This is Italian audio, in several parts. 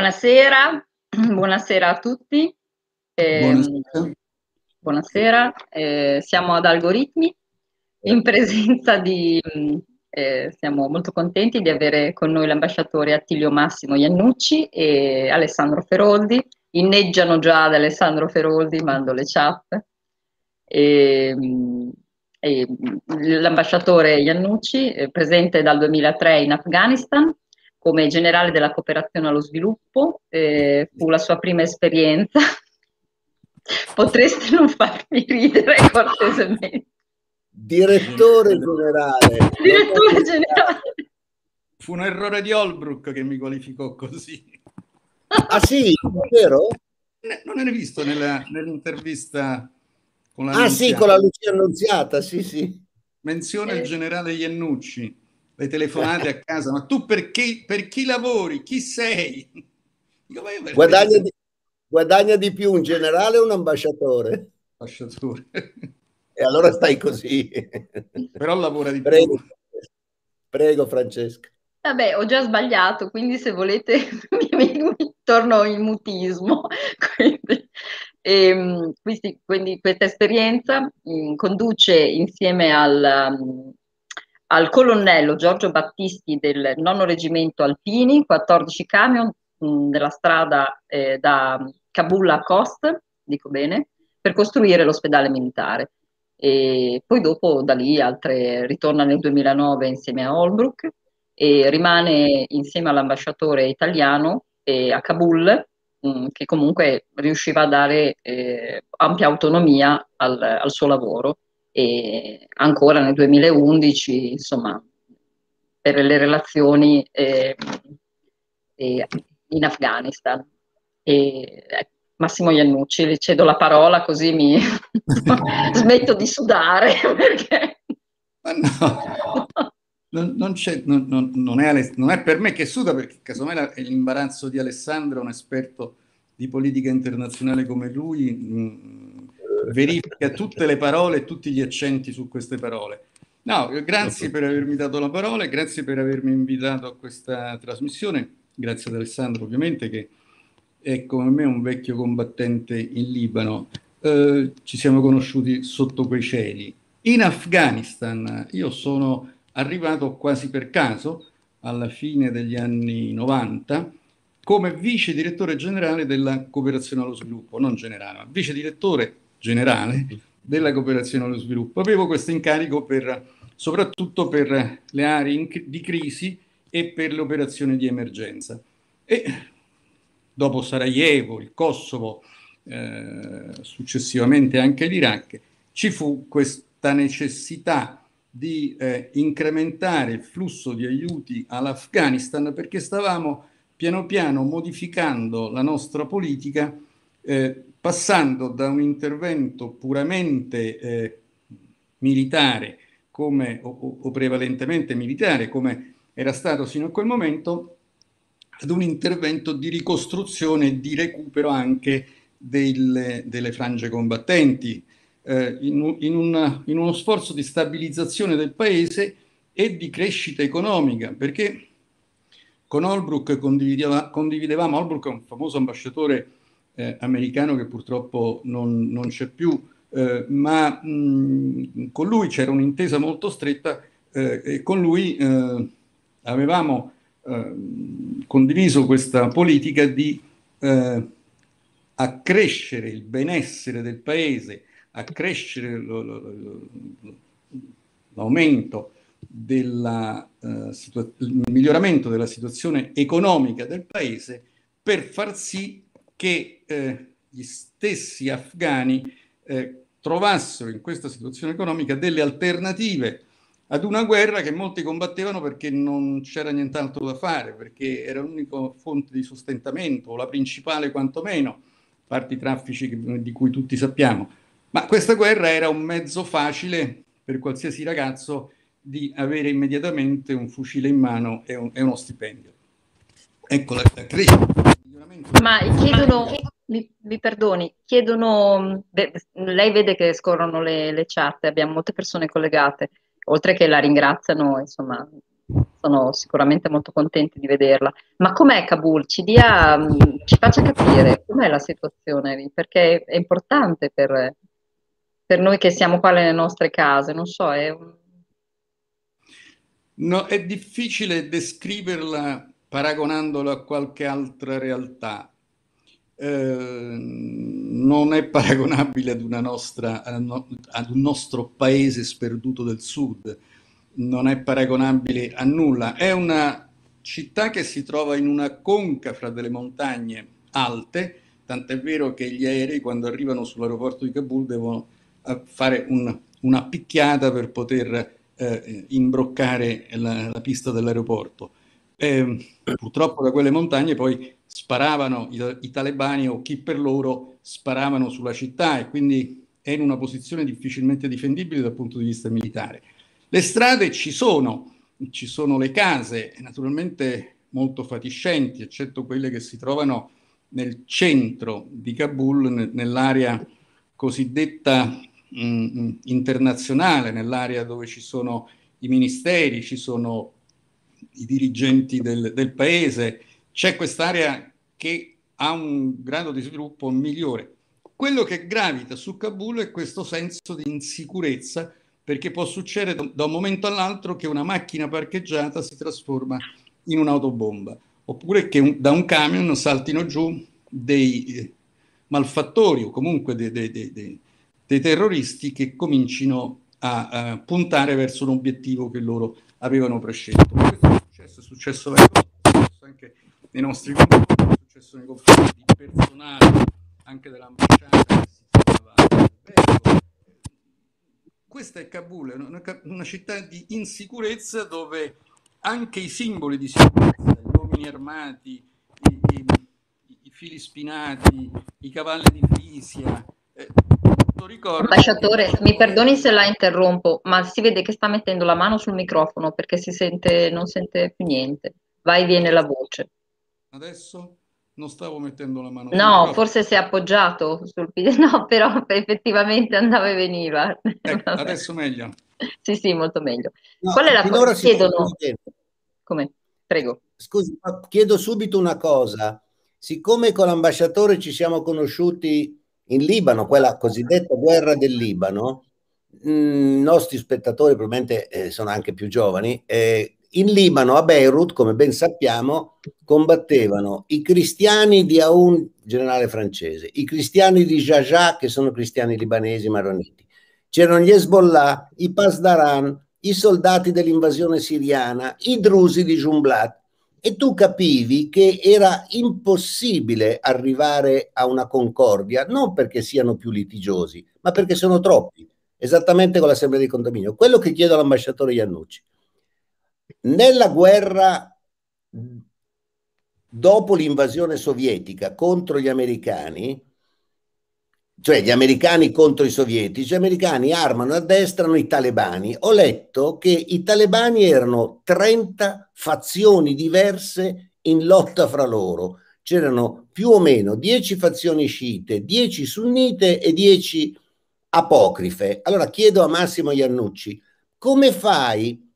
Buonasera, buonasera a tutti. Eh, buonasera. buonasera. Eh, siamo ad Algoritmi in presenza di, eh, siamo molto contenti di avere con noi l'ambasciatore Attilio Massimo Iannucci e Alessandro Feroldi. Inneggiano già ad Alessandro Feroldi, mando le chat. E, e, l'ambasciatore Iannucci è presente dal 2003 in Afghanistan come generale della cooperazione allo sviluppo, eh, fu la sua prima esperienza. Potreste non farmi ridere cortesemente. Direttore generale. Direttore generale. Fu un errore di Holbrook che mi qualificò così. Ah sì, vero? Non ne hai visto nella, nell'intervista con la Ah sì, con la Lucia Annunziata, sì sì. Menzione il generale Iannucci le telefonate a casa, ma tu per chi, per chi lavori? Chi sei? Dico, guadagna, di, guadagna, di, più un generale o un ambasciatore? Ambasciatore. E allora stai così. Però lavora di Prego. più. Prego Francesca. Vabbè, ho già sbagliato, quindi se volete mi, mi torno in mutismo. quindi, e, ehm, quindi, quindi, questa esperienza mh, mm, conduce insieme al, um, al colonnello Giorgio Battisti del nono reggimento Alpini, 14 camion mh, nella strada eh, da Kabul a Khost, dico bene, per costruire l'ospedale militare. E poi dopo da lì altre, ritorna nel 2009 insieme a Holbrook e rimane insieme all'ambasciatore italiano eh, a Kabul, mh, che comunque riusciva a dare eh, ampia autonomia al, al suo lavoro e ancora nel 2011, insomma, per le relazioni eh, eh, in Afghanistan. E, eh, Massimo Iannucci, le cedo la parola così mi smetto di sudare. Perché... Ma no. Non, non, non, non, è, non, è, per me che suda, perché casomai è l'imbarazzo di Alessandro, un esperto di politica internazionale come lui, mh, verifica tutte le parole e tutti gli accenti su queste parole. No, grazie per avermi dato la parola, grazie per avermi invitato a questa trasmissione, grazie ad Alessandro ovviamente che è come me un vecchio combattente in Libano. Eh, ci siamo conosciuti sotto quei cieli. In Afghanistan io sono arrivato quasi per caso alla fine degli anni 90 come vice direttore generale della cooperazione allo sviluppo, non generale, ma vice direttore generale della cooperazione allo sviluppo. Avevo questo incarico per, soprattutto per le aree in, di crisi e per le operazioni di emergenza. E dopo Sarajevo, il Kosovo, eh, successivamente anche l'Iraq, ci fu questa necessità di eh, incrementare il flusso di aiuti all'Afghanistan perché stavamo piano piano modificando la nostra politica eh, passando da un intervento puramente eh, militare come, o, o, prevalentemente militare come era stato sino a quel momento ad un intervento di ricostruzione e di recupero anche delle, delle frange combattenti eh, in, in, una, in uno sforzo di stabilizzazione del paese e di crescita economica perché con Holbrook condivideva, condividevamo, Holbrook è un famoso ambasciatore eh, americano che purtroppo non, non c'è più, eh, ma mh, con lui c'era un'intesa molto stretta eh, e con lui eh, avevamo eh, condiviso questa politica di eh, accrescere il benessere del paese, accrescere lo, lo, lo, l'aumento della, il miglioramento della situazione economica del paese per far sì che eh, gli stessi afghani eh, trovassero in questa situazione economica delle alternative ad una guerra che molti combattevano perché non c'era nient'altro da fare, perché era l'unica fonte di sostentamento, o la principale quantomeno, a parte i traffici di cui tutti sappiamo. Ma questa guerra era un mezzo facile per qualsiasi ragazzo di avere immediatamente un fucile in mano e, un, e uno stipendio. Ecco la, la crescita. Ma chiedono, mi, mi, perdoni, chiedono, lei vede che scorrono le, le chat, abbiamo molte persone collegate, oltre che la ringraziano, insomma, sono sicuramente molto contenti di vederla. Ma com'è Kabul? Ci, dia, ci faccia capire com'è la situazione, perché è importante per, per noi che siamo qua nelle nostre case, non so, è un... No, è difficile descriverla paragonandola a qualche altra realtà. Eh, non è paragonabile ad, nostra, ad un nostro paese sperduto del sud, non è paragonabile a nulla. È una città che si trova in una conca fra delle montagne alte, tant'è vero che gli aerei quando arrivano sull'aeroporto di Kabul devono eh, fare un, una picchiata per poter eh, imbroccare la, la pista dell'aeroporto. Eh, purtroppo da quelle montagne poi sparavano i, i, talebani o chi per loro sparavano sulla città e quindi è in una posizione difficilmente difendibile dal punto di vista militare. Le strade ci sono, ci sono le case, naturalmente molto fatiscenti, eccetto quelle che si trovano nel centro di Kabul, nell'area cosiddetta mh, mm, internazionale, nell'area dove ci sono i ministeri, ci sono i dirigenti del, del paese, c'è quest'area che ha un grado di sviluppo migliore. Quello che gravita su Kabul è questo senso di insicurezza, perché può succedere da un momento all'altro che una macchina parcheggiata si trasforma in un'autobomba, oppure che un, da un camion saltino giù dei eh, malfattori o comunque dei, dei, dei, dei terroristi che comincino a, a, puntare verso un obiettivo che loro avevano prescelto. Successo, è successo anche nei nostri confronti, è successo nei confronti di personale anche dell'ambasciata che si trovava a Questa è Kabul, una, una città di insicurezza dove anche i simboli di sicurezza, gli uomini armati, i, i, i fili spinati, i cavalli di Frisia, eh, ricordo. Ambasciatore, mi perdoni se la interrompo, ma si vede che sta mettendo la mano sul microfono perché si sente, non sente più niente. Vai e viene la voce. Adesso non stavo mettendo la mano. No, forse si è appoggiato sul piede, no, però effettivamente andava e veniva. Ecco, adesso meglio. sì, sì, molto meglio. No, Qual è la cosa? Chiedono... Come? Prego. Scusi, chiedo subito una cosa. Siccome con l'ambasciatore ci siamo conosciuti in Libano, quella cosiddetta guerra del Libano, i mm, nostri spettatori probabilmente eh, sono anche più giovani, eh, in Libano, a Beirut, come ben sappiamo, combattevano i cristiani di Aoun, generale francese, i cristiani di Jaja, che sono cristiani libanesi maroniti, c'erano gli Hezbollah, i Pasdaran, i soldati dell'invasione siriana, i drusi di Jumblat, e tu capivi che era impossibile arrivare a una concordia, non perché siano più litigiosi, ma perché sono troppi, esattamente con l'assemblea di condominio. Quello che chiedo all'ambasciatore Iannucci, nella guerra dopo l'invasione sovietica contro gli americani, cioè gli americani contro i sovietici, gli americani armano e addestrano i talebani. Ho letto che i talebani erano 30 fazioni diverse in lotta fra loro. C'erano più o meno 10 fazioni sciite, 10 sunnite e 10 apocrife. Allora chiedo a Massimo Iannucci, come fai,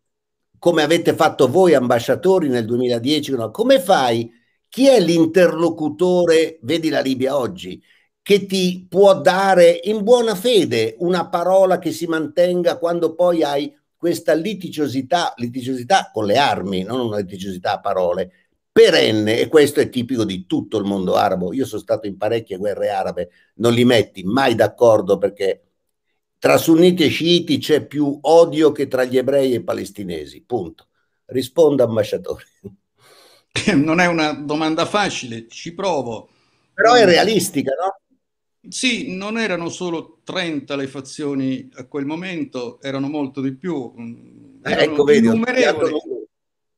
come avete fatto voi ambasciatori nel 2010, no, come fai, chi è l'interlocutore, vedi la Libia oggi, che ti può dare in buona fede una parola che si mantenga quando poi hai questa litigiosità, litigiosità con le armi, non una litigiosità a parole, perenne, e questo è tipico di tutto il mondo arabo. Io sono stato in parecchie guerre arabe, non li metti mai d'accordo perché tra sunniti e sciiti c'è più odio che tra gli ebrei e i palestinesi, punto. Risponda, ambasciatore. Non è una domanda facile, ci provo Però è realistica, no? Sì, non erano solo 30 le fazioni a quel momento, erano molto di più. Mm, erano ecco, vedi, innumerevoli,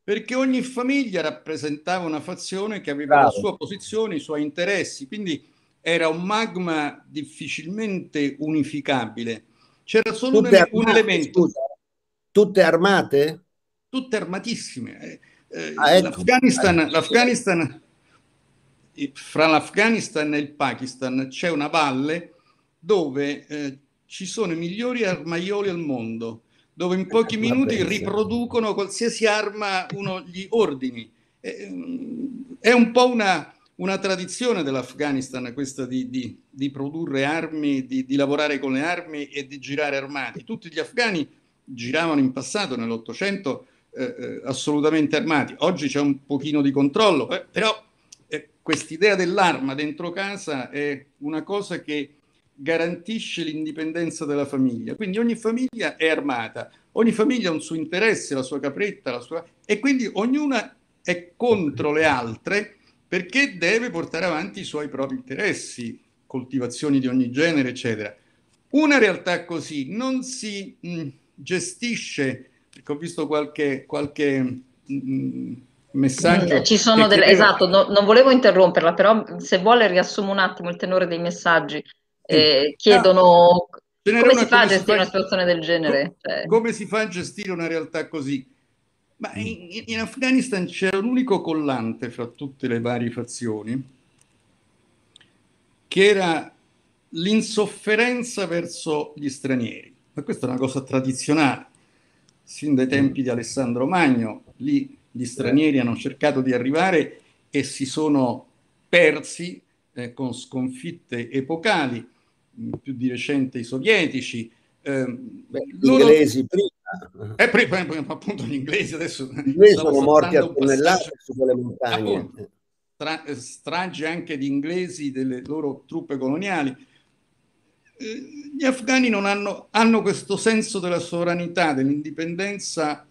perché ogni famiglia rappresentava una fazione che aveva Bravo. la sua posizione, i suoi interessi, quindi era un magma difficilmente unificabile. C'era solo un, armate, un, elemento. Scusa. Tutte armate? Tutte armatissime. Eh, eh ah, ecco. L'Afghanistan, ecco. l'Afghanistan fra l'Afghanistan e il Pakistan c'è una valle dove eh, ci sono i migliori armaioli al mondo, dove in pochi minuti riproducono qualsiasi arma uno gli ordini. È un po' una, una tradizione dell'Afghanistan questa di, di, di produrre armi, di, di, lavorare con le armi e di girare armati. Tutti gli afghani giravano in passato, nell'Ottocento, eh, eh assolutamente armati. Oggi c'è un pochino di controllo, eh, però quest'idea dell'arma dentro casa è una cosa che garantisce l'indipendenza della famiglia. Quindi ogni famiglia è armata, ogni famiglia ha un suo interesse, la sua capretta, la sua... e quindi ognuna è contro le altre perché deve portare avanti i suoi propri interessi, coltivazioni di ogni genere, eccetera. Una realtà così non si mh, gestisce, perché ho visto qualche, qualche mh, messaggio. Ci sono delle, chiedeva... esatto, no, non volevo interromperla, però se vuole riassumo un attimo il tenore dei messaggi. Eh, chiedono no, come si fa a gestire fa... una situazione del genere? Cioè... Come si fa a gestire una realtà così? Ma in, in Afghanistan c'era un unico collante fra tutte le varie fazioni, che era l'insofferenza verso gli stranieri. Ma questa è una cosa tradizionale, sin dai tempi di Alessandro Magno, lì gli stranieri hanno cercato di arrivare e si sono persi eh, con sconfitte epocali, mm, più di recente i sovietici. Eh, Beh, gli loro... inglesi prima. Eh, prima, appunto gli inglesi adesso... Gli inglesi sono morti a tonnellate su quelle montagne. Appunto, tra, eh, stragi anche di inglesi delle loro truppe coloniali. Eh, gli afghani non hanno, hanno questo senso della sovranità, dell'indipendenza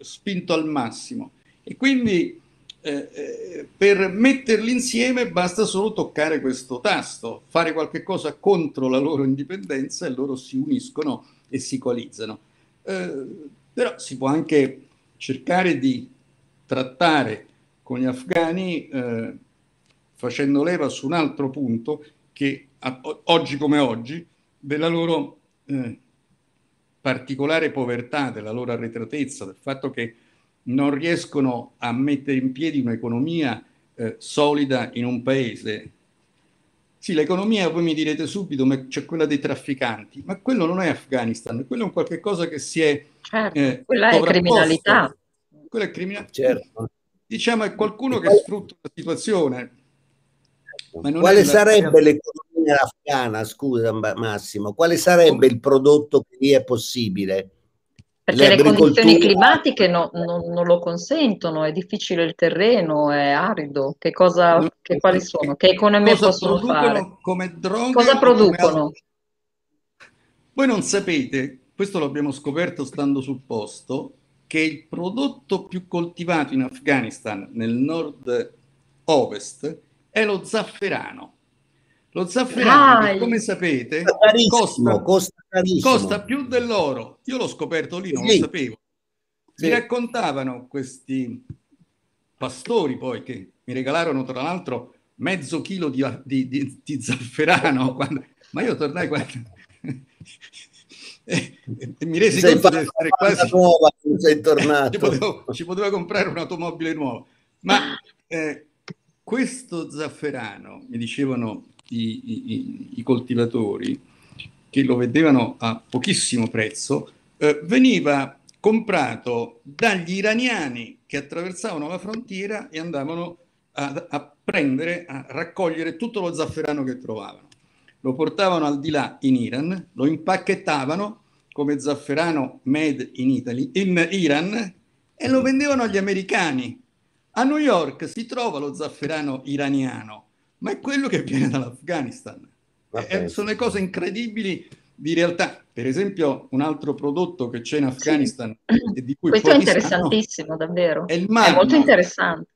spinto al massimo. E quindi eh, eh, per metterli insieme basta solo toccare questo tasto, fare qualche cosa contro la loro indipendenza e loro si uniscono e si coalizzano. Eh, però si può anche cercare di trattare con gli afghani eh, facendo leva su un altro punto che oggi come oggi della loro eh, particolare povertà, della loro arretratezza, del fatto che non riescono a mettere in piedi un'economia eh, solida in un paese. Sì, l'economia, voi mi direte subito, ma c'è quella dei trafficanti, ma quello non è Afghanistan, quello è un qualche cosa che si è... Certo, eh, quella è criminalità. Quella è criminalità. Certo. Diciamo è qualcuno che sfrutta la situazione. Quale sarebbe la... l'economia afghana, scusa Massimo, quale sarebbe il prodotto che lì è possibile? Perché le, condizioni climatiche no, no, non lo consentono, è difficile il terreno, è arido. Che cosa, che, quali sono? Che economie possono fare? Come droghe cosa producono? Voi non sapete, questo l'abbiamo scoperto stando sul posto, che il prodotto più coltivato in Afghanistan, nel nord-ovest, è lo zafferano. Lo zafferano, come sapete, costa, costa, costa, più dell'oro. Io l'ho scoperto lì, non sì. lo sapevo. Mi sì. raccontavano questi pastori poi che mi regalarono tra l'altro mezzo chilo di, di, di, di zafferano. Quando... Ma io tornai quando... e, e, mi resi sei conto di essere quasi nuova, sei tornato. ci, potevo, ci poteva comprare un'automobile nuova. Ma eh, questo zafferano, mi dicevano i, i, i coltivatori, che lo vendevano a pochissimo prezzo, eh, veniva comprato dagli iraniani che attraversavano la frontiera e andavano a, a, prendere, a raccogliere tutto lo zafferano che trovavano. Lo portavano al di là in Iran, lo impacchettavano come zafferano made in Italy, in Iran, e lo vendevano agli americani. A New York si trova lo zafferano iraniano, ma è quello che viene dall'Afghanistan. Eh, sono le cose incredibili di realtà. Per esempio, un altro prodotto che c'è in Afghanistan sì. e di cui Questo è interessantissimo, sanno, davvero. È il marmo. È molto interessante.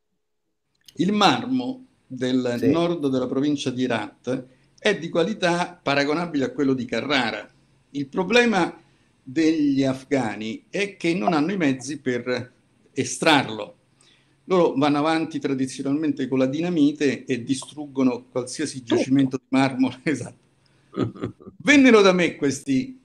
Il marmo del sì. nord della provincia di Herat è di qualità paragonabile a quello di Carrara. Il problema degli afghani è che non hanno i mezzi per estrarlo. Loro vanno avanti tradizionalmente con la dinamite e distruggono qualsiasi giacimento di marmo. Esatto. Vennero da me questi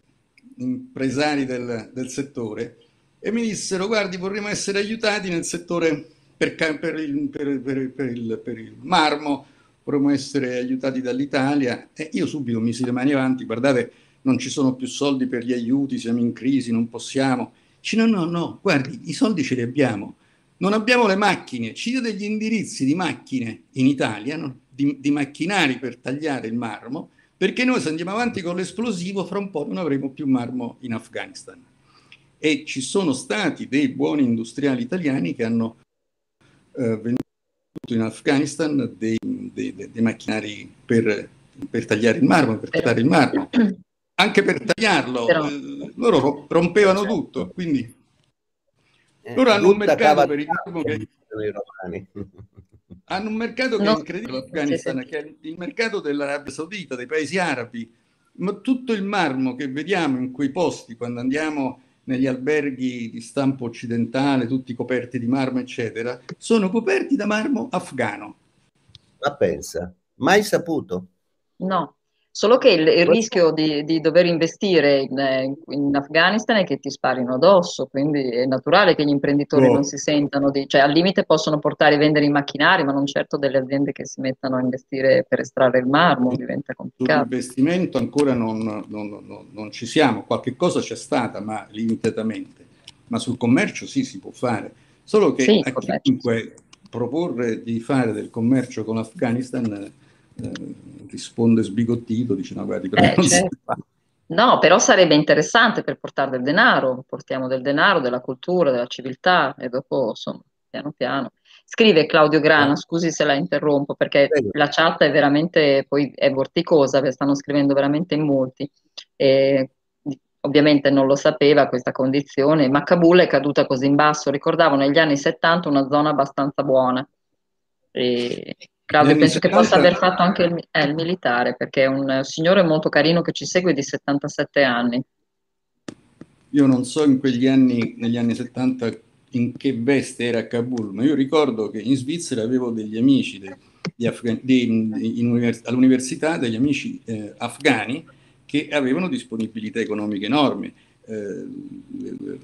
impresari del, del, settore e mi dissero guardi vorremmo essere aiutati nel settore per, per, il, per, per il, il, marmo, vorremmo essere aiutati dall'Italia e io subito mi si le mani avanti, guardate non ci sono più soldi per gli aiuti, siamo in crisi, non possiamo. Dice no, no, no, guardi, i soldi ce li abbiamo, non abbiamo le macchine, ci dia degli indirizzi di macchine in Italia, no? di, di macchinari per tagliare il marmo, perché noi se andiamo avanti con l'esplosivo fra un po' non avremo più marmo in Afghanistan. E ci sono stati dei buoni industriali italiani che hanno eh, venduto in Afghanistan dei, dei, dei macchinari per, per, tagliare il marmo, per tagliare il marmo anche per tagliarlo, Però... eh, loro rompevano tutto, quindi loro hanno un mercato per il marmo che... hanno un mercato che no. è incredibile l'Afghanistan, sì, sì. che è il mercato dell'Arabia Saudita, dei paesi arabi, ma tutto il marmo che vediamo in quei posti quando andiamo negli alberghi di stampo occidentale, tutti coperti di marmo, eccetera, sono coperti da marmo afgano. Ma pensa, mai saputo? No, Solo che il, il rischio di, di, dover investire in, in, Afghanistan è che ti sparino addosso, quindi è naturale che gli imprenditori no. non si sentano, di, cioè al limite possono portare e vendere i macchinari, ma non certo delle aziende che si mettano a investire per estrarre il marmo, diventa complicato. Sull'investimento ancora non, non, non, non ci siamo, qualche cosa c'è stata, ma limitatamente, ma sul commercio sì si può fare, solo che sì, a chiunque proporre di fare del commercio con l'Afghanistan eh, risponde sbigottito, dice no, guardi, però eh, certo. No, però sarebbe interessante per portare del denaro, portiamo del denaro, della cultura, della civiltà e dopo, insomma, piano piano. Scrive Claudio Grana, scusi se la interrompo perché la chat è veramente poi è vorticosa, stanno scrivendo veramente in molti. E, ovviamente non lo sapeva questa condizione, ma Kabul è caduta così in basso, ricordavo negli anni 70 una zona abbastanza buona. E, Claudio, penso che possa aver fatto anche il, eh, il, militare, perché è un signore molto carino che ci segue di 77 anni. Io non so in quegli anni, negli anni 70, in che veste era a Kabul, ma io ricordo che in Svizzera avevo degli amici de, di Afgan- di, in, all'università, degli amici eh, afghani che avevano disponibilità economiche enormi. Eh,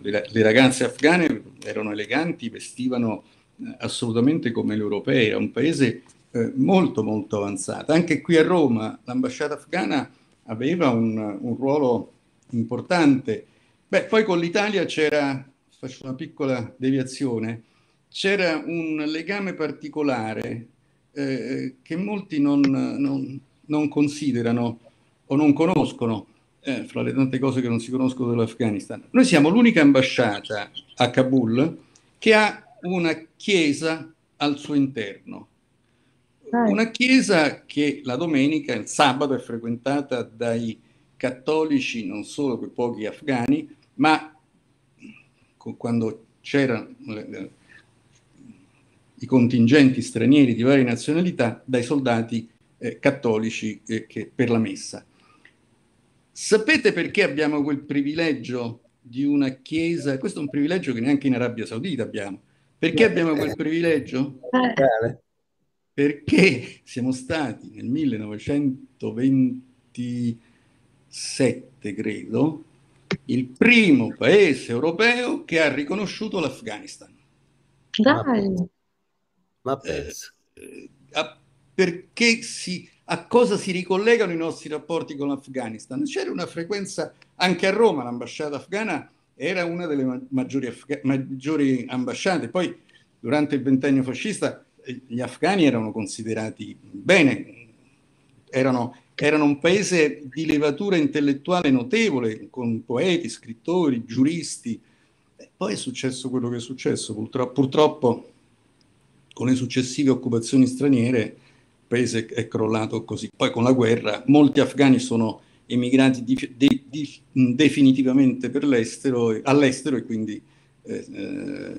le, le, ragazze afghane erano eleganti, vestivano eh, assolutamente come gli europei, era un paese eh, molto molto avanzata. Anche qui a Roma l'ambasciata afghana aveva un, un ruolo importante. Beh, poi con l'Italia c'era, faccio una piccola deviazione, c'era un legame particolare eh, che molti non, non, non, considerano o non conoscono, eh, fra le tante cose che non si conoscono dell'Afghanistan. Noi siamo l'unica ambasciata a Kabul che ha una chiesa al suo interno. Una chiesa che la domenica, il sabato, è frequentata dai cattolici, non solo quei pochi afghani, ma quando c'erano i contingenti stranieri di varie nazionalità, dai soldati eh, cattolici eh, che, per la messa. Sapete perché abbiamo quel privilegio di una chiesa? Questo è un privilegio che neanche in Arabia Saudita abbiamo. Perché abbiamo quel privilegio? Eh perché siamo stati nel 1927, credo, il primo paese europeo che ha riconosciuto l'Afghanistan. Dai! Ma pensa. Eh, perché si, a cosa si ricollegano i nostri rapporti con l'Afghanistan? C'era una frequenza anche a Roma, l'ambasciata afghana era una delle maggiori, afga- maggiori ambasciate. Poi durante il ventennio fascista gli afghani erano considerati bene, erano, erano un paese di levatura intellettuale notevole, con poeti, scrittori, giuristi. E poi è successo quello che è successo, purtroppo, purtroppo con le successive occupazioni straniere il paese è crollato così. Poi con la guerra molti afghani sono emigrati di, di, di, definitivamente per l'estero, all'estero e quindi eh, eh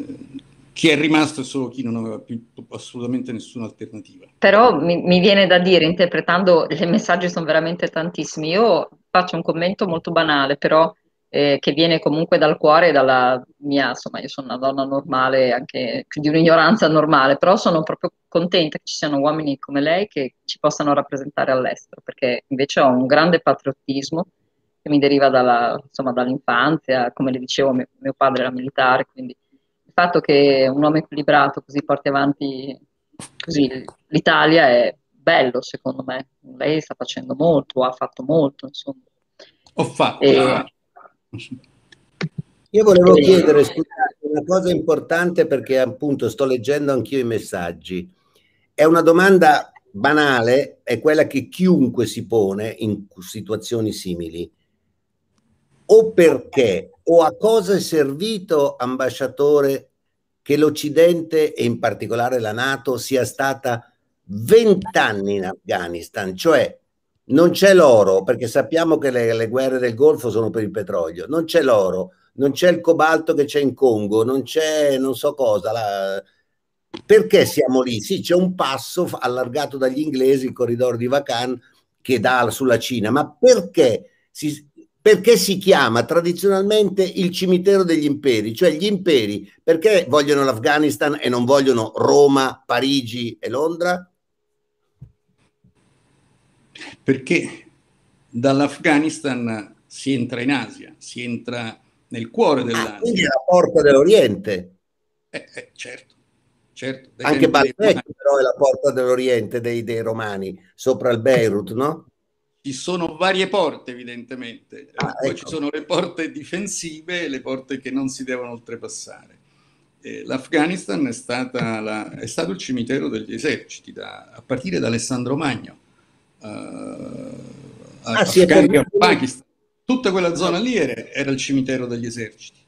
chi è rimasto è solo chi non aveva più assolutamente nessuna alternativa. Però mi, mi viene da dire, interpretando, i messaggi sono veramente tantissimi, io faccio un commento molto banale, però eh, che viene comunque dal cuore e dalla mia, insomma, io sono una donna normale, anche di un'ignoranza normale, però sono proprio contenta che ci siano uomini come lei che ci possano rappresentare all'estero, perché invece ho un grande patriottismo che mi deriva dalla, insomma, dall'infanzia, come le dicevo, mio, mio padre era militare, quindi fatto che un uomo equilibrato così porti avanti così l'Italia è bello secondo me. Lei sta facendo molto, ha fatto molto, insomma. Ho fatto. E, io volevo chiedere, scusate, una cosa importante perché appunto sto leggendo anch'io i messaggi. È una domanda banale, è quella che chiunque si pone in situazioni simili. O perché o a cosa è servito, ambasciatore, che l'Occidente e in particolare la Nato sia stata vent'anni in Afghanistan, cioè non c'è l'oro, perché sappiamo che le, le, guerre del Golfo sono per il petrolio, non c'è l'oro, non c'è il cobalto che c'è in Congo, non c'è non so cosa. La... Perché siamo lì? Sì, c'è un passo allargato dagli inglesi, il corridoio di Vacan, che dà sulla Cina, ma perché si, perché si chiama tradizionalmente il cimitero degli imperi? Cioè gli imperi, perché vogliono l'Afghanistan e non vogliono Roma, Parigi e Londra? perché dall'Afghanistan si entra in Asia, si entra nel cuore dell'Asia. Ah, quindi è la porta dell'Oriente. Eh, eh, certo, certo. Anche Baalbek però è la porta dell'Oriente dei, dei, Romani, sopra il Beirut, no? Ci sono varie porte evidentemente, ah, poi ecco. ci sono le porte difensive e le porte che non si devono oltrepassare. Eh, L'Afghanistan è, la, è, stato il cimitero degli eserciti, da, a partire da Alessandro Magno uh, ah, sì, Pakistan, tutta quella zona lì era, era il cimitero degli eserciti.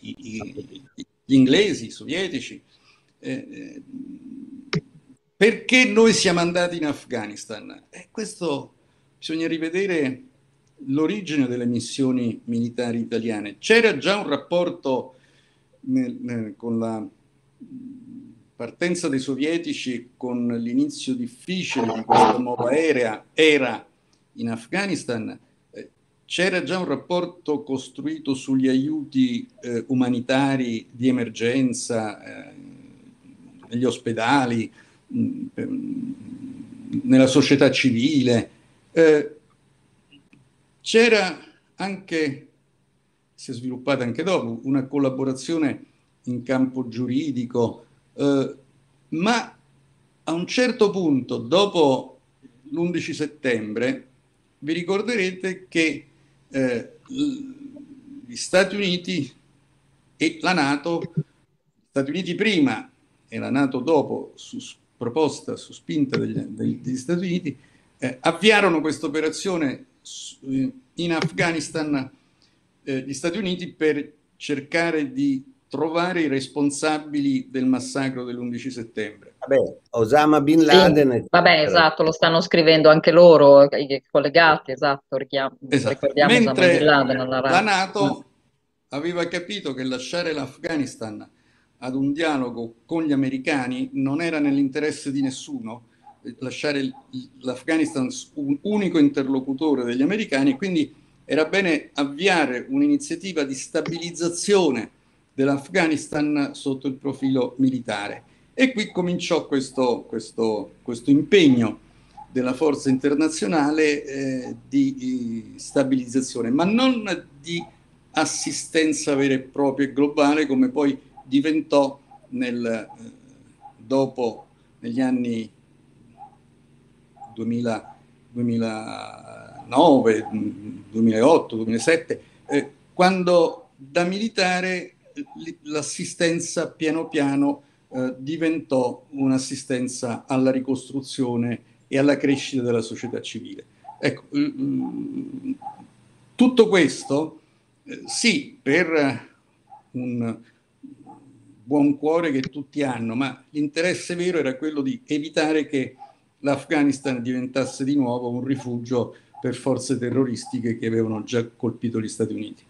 I, i, gli inglesi, i sovietici. Eh, eh, perché noi siamo andati in Afghanistan? Eh, questo bisogna rivedere l'origine delle missioni militari italiane. C'era già un rapporto nel, nel, con la partenza dei sovietici con l'inizio difficile di questa nuova era, era in Afghanistan, eh, c'era già un rapporto costruito sugli aiuti eh, umanitari di emergenza eh, negli ospedali, mh, mm, nella società civile. Eh, c'era anche, si è sviluppata anche dopo, una collaborazione in campo giuridico, eh, ma a un certo punto, dopo l'11 settembre, vi ricorderete che eh, gli Stati Uniti e la Nato, gli Stati Uniti prima e la Nato dopo, su proposta, su spinta degli, degli Stati Uniti, eh, avviarono questa operazione in Afghanistan, eh, gli Stati Uniti, per cercare di trovare i responsabili del massacro dell'11 settembre. Vabbè, Osama Bin Laden. Sì, vabbè, esatto, lo stanno scrivendo anche loro, i collegati, esatto, richiam- esatto. ricordiamo Mentre Osama Bin Laden. La NATO aveva capito che lasciare l'Afghanistan ad un dialogo con gli americani non era nell'interesse di nessuno, lasciare l'Afghanistan un unico interlocutore degli americani, quindi era bene avviare un'iniziativa di stabilizzazione dell'Afghanistan sotto il profilo militare. E qui cominciò questo, questo, questo impegno della forza internazionale eh, di, di stabilizzazione, ma non di assistenza vera e propria e globale come poi diventò nel, eh, dopo, negli anni 2000, 2009, 2008, 2007, eh, quando da militare l'assistenza piano piano eh, diventò un'assistenza alla ricostruzione e alla crescita della società civile. Ecco, tutto questo eh, sì, per un buon cuore che tutti hanno, ma l'interesse vero era quello di evitare che l'Afghanistan diventasse di nuovo un rifugio per forze terroristiche che avevano già colpito gli Stati Uniti.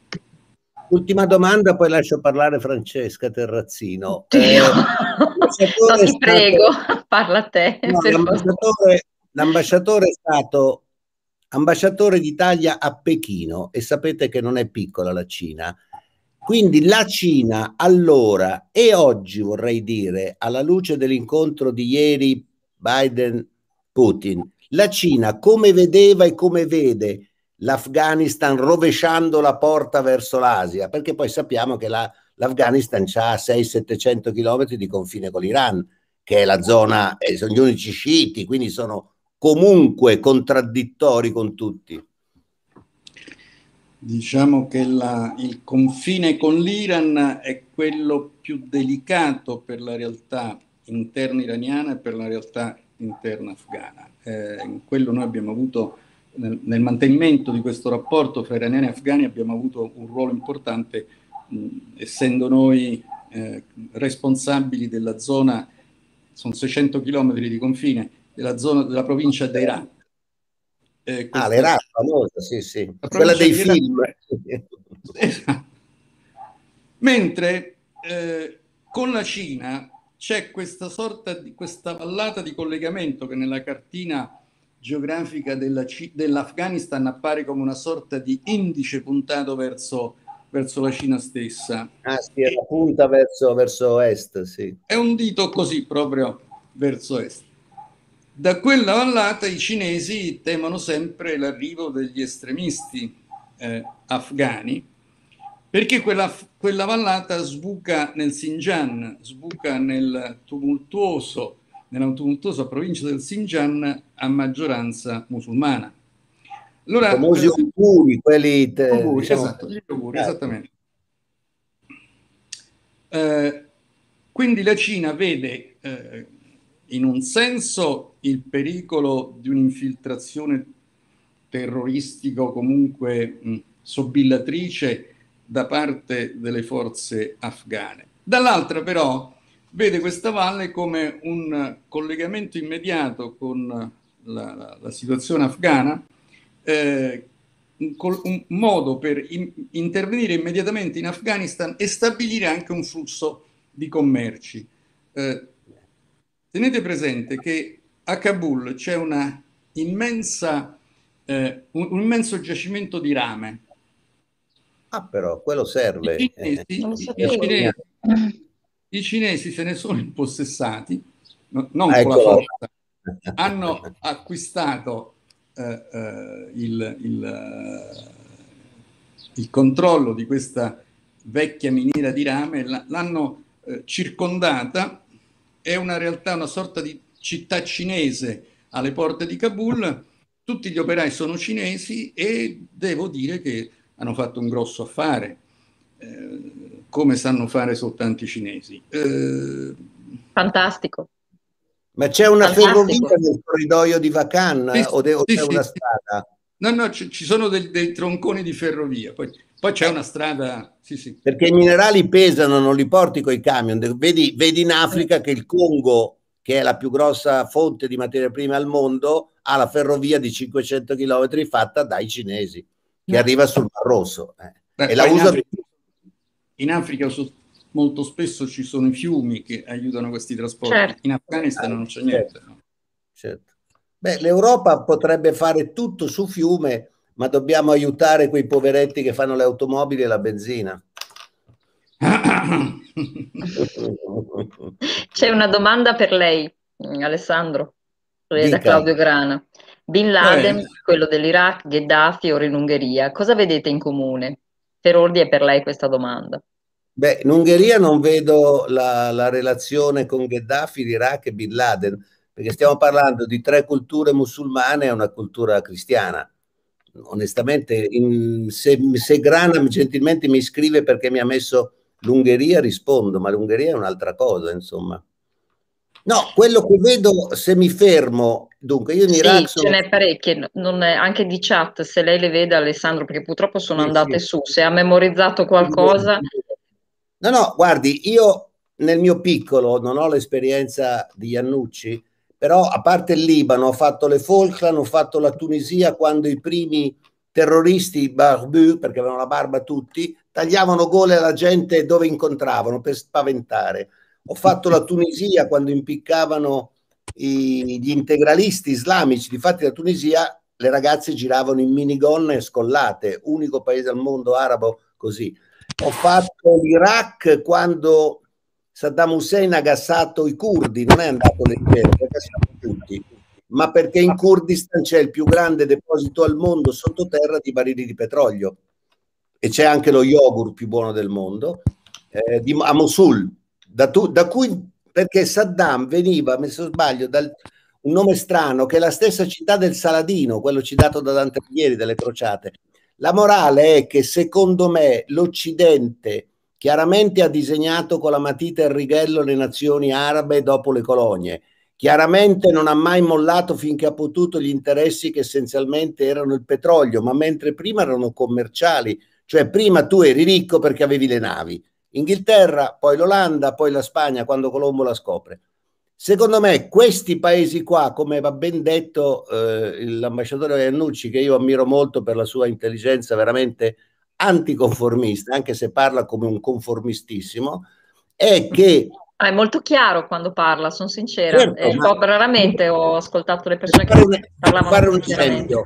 Ultima domanda, poi lascio parlare Francesca Terrazzino. Eh, no, ti stato... prego, parla a te. No, l'ambasciatore, l'ambasciatore è stato ambasciatore d'Italia a Pechino e sapete che non è piccola la Cina. Quindi la Cina allora e oggi vorrei dire, alla luce dell'incontro di ieri Biden-Putin, la Cina come vedeva e come vede l'Afghanistan rovesciando la porta verso l'Asia, perché poi sappiamo che la, l'Afghanistan ha 600-700 km di confine con l'Iran, che è la zona, eh, sono gli unici sciiti, quindi sono comunque contraddittori con tutti. Diciamo che la, il confine con l'Iran è quello più delicato per la realtà interna iraniana e per la realtà interna afghana. Eh, in quello noi abbiamo avuto nel, nel, mantenimento di questo rapporto fra iraniani e afghani abbiamo avuto un ruolo importante mh, essendo noi eh, responsabili della zona, sono 600 km di confine, della zona della provincia d'Herat. Eh, ah, l'Herat, famosa, sì, sì. Quella dei film. Esatto. Mentre eh, con la Cina c'è questa sorta di questa vallata di collegamento che nella cartina geografica della, dell'Afghanistan appare come una sorta di indice puntato verso, verso la Cina stessa. Ah sì, è la punta verso, verso est, sì. È un dito così proprio verso est. Da quella vallata i cinesi temono sempre l'arrivo degli estremisti eh, afghani perché quella, quella vallata sbuca nel Xinjiang, sbuca nel tumultuoso nella tumultuosa provincia del Xinjiang a maggioranza musulmana. Allora, I famosi auguri, quelli... Te, auguri, diciamo, esatto, gli auguri, eh. esattamente. Eh, quindi la Cina vede eh, in un senso il pericolo di un'infiltrazione terroristica o comunque mh, sobillatrice da parte delle forze afghane. Dall'altra però vede questa valle come un collegamento immediato con la, la, la situazione afghana, eh, un, un, modo per in, intervenire immediatamente in Afghanistan e stabilire anche un flusso di commerci. Eh, tenete presente che a Kabul c'è una immensa, eh, un, un, immenso giacimento di rame. Ah, però quello serve. I cinesi, i cinesi. I cinesi se ne sono impossessati, no, non ecco. con la forza, hanno acquistato eh, eh, il, il, eh, il, controllo di questa vecchia miniera di rame, l'hanno eh, circondata, è una realtà, una sorta di città cinese alle porte di Kabul, tutti gli operai sono cinesi e devo dire che hanno fatto un grosso affare. Eh, come sanno fare soltanto i cinesi. Eh... Fantastico. Ma c'è una Fantastico. ferrovia nel corridoio di Vacan sì, o, de- o sì, c'è sì, una strada? No, no, c- ci sono dei, dei, tronconi di ferrovia, poi, poi c'è una strada, sì, sì. Perché i minerali pesano, non li porti con i camion. Vedi, vedi in Africa che il Congo, che è la più grossa fonte di materia prima al mondo, ha la ferrovia di 500 km fatta dai cinesi, che arriva sul Mar Rosso. Eh. Beh, e la usa in Africa su, molto spesso ci sono i fiumi che aiutano questi trasporti, certo. in Afghanistan non c'è niente. Certo. No? certo. Beh, l'Europa potrebbe fare tutto su fiume, ma dobbiamo aiutare quei poveretti che fanno le automobili e la benzina. C'è una domanda per lei, Alessandro, da Claudio Grana. Bin Laden, eh. quello dell'Iraq, Gheddafi, ora in Ungheria, cosa vedete in comune? Per ordine per lei questa domanda. Beh, in Ungheria non vedo la, la relazione con Gheddafi, l'Iraq e Bin Laden, perché stiamo parlando di tre culture musulmane e una cultura cristiana. Onestamente, in, se, se Grana gentilmente mi scrive perché mi ha messo l'Ungheria, rispondo, ma l'Ungheria è un'altra cosa, insomma. No, quello che vedo, se mi fermo, dunque io in Iraq sì, sono... ce n'è parecchie, non è, anche di chat, se lei le vede Alessandro, perché purtroppo sono sì, andate sì. su, se ha memorizzato qualcosa... No, no, guardi, io nel mio piccolo non ho l'esperienza di Iannucci, però a parte il Libano ho fatto le Falkland, ho fatto la Tunisia quando i primi terroristi barbu, perché avevano la barba tutti, tagliavano gole alla gente dove incontravano per spaventare. Ho fatto la Tunisia quando impiccavano i, gli integralisti islamici, difatti la Tunisia le ragazze giravano in minigonne scollate, unico paese al mondo arabo così. Ho fatto l'Iraq quando Saddam Hussein ha gassato i curdi, non è andato leggero, ha gassato tutti, ma perché in Kurdistan c'è il più grande deposito al mondo sottoterra di barili di petrolio. E c'è anche lo yogurt più buono del mondo, eh, di, a Mosul, da, tu, da cui perché Saddam veniva, se non sbaglio, dal un nome strano, che è la stessa città del Saladino, quello citato da Dante Alighieri delle crociate. La morale è che secondo me l'Occidente chiaramente ha disegnato con la matita e il righello le nazioni arabe dopo le colonie, chiaramente non ha mai mollato finché ha potuto gli interessi che essenzialmente erano il petrolio, ma mentre prima erano commerciali, cioè prima tu eri ricco perché avevi le navi. Inghilterra, poi l'Olanda, poi la Spagna quando Colombo la scopre. Secondo me questi paesi qua, come va ben detto eh, l'ambasciatore Iannucci, che io ammiro molto per la sua intelligenza veramente anticonformista, anche se parla come un conformistissimo, è che... Ah, è molto chiaro quando parla, sono sincera. Certo, eh, ma... Raramente ho ascoltato le persone che un, parlavano fare un esempio.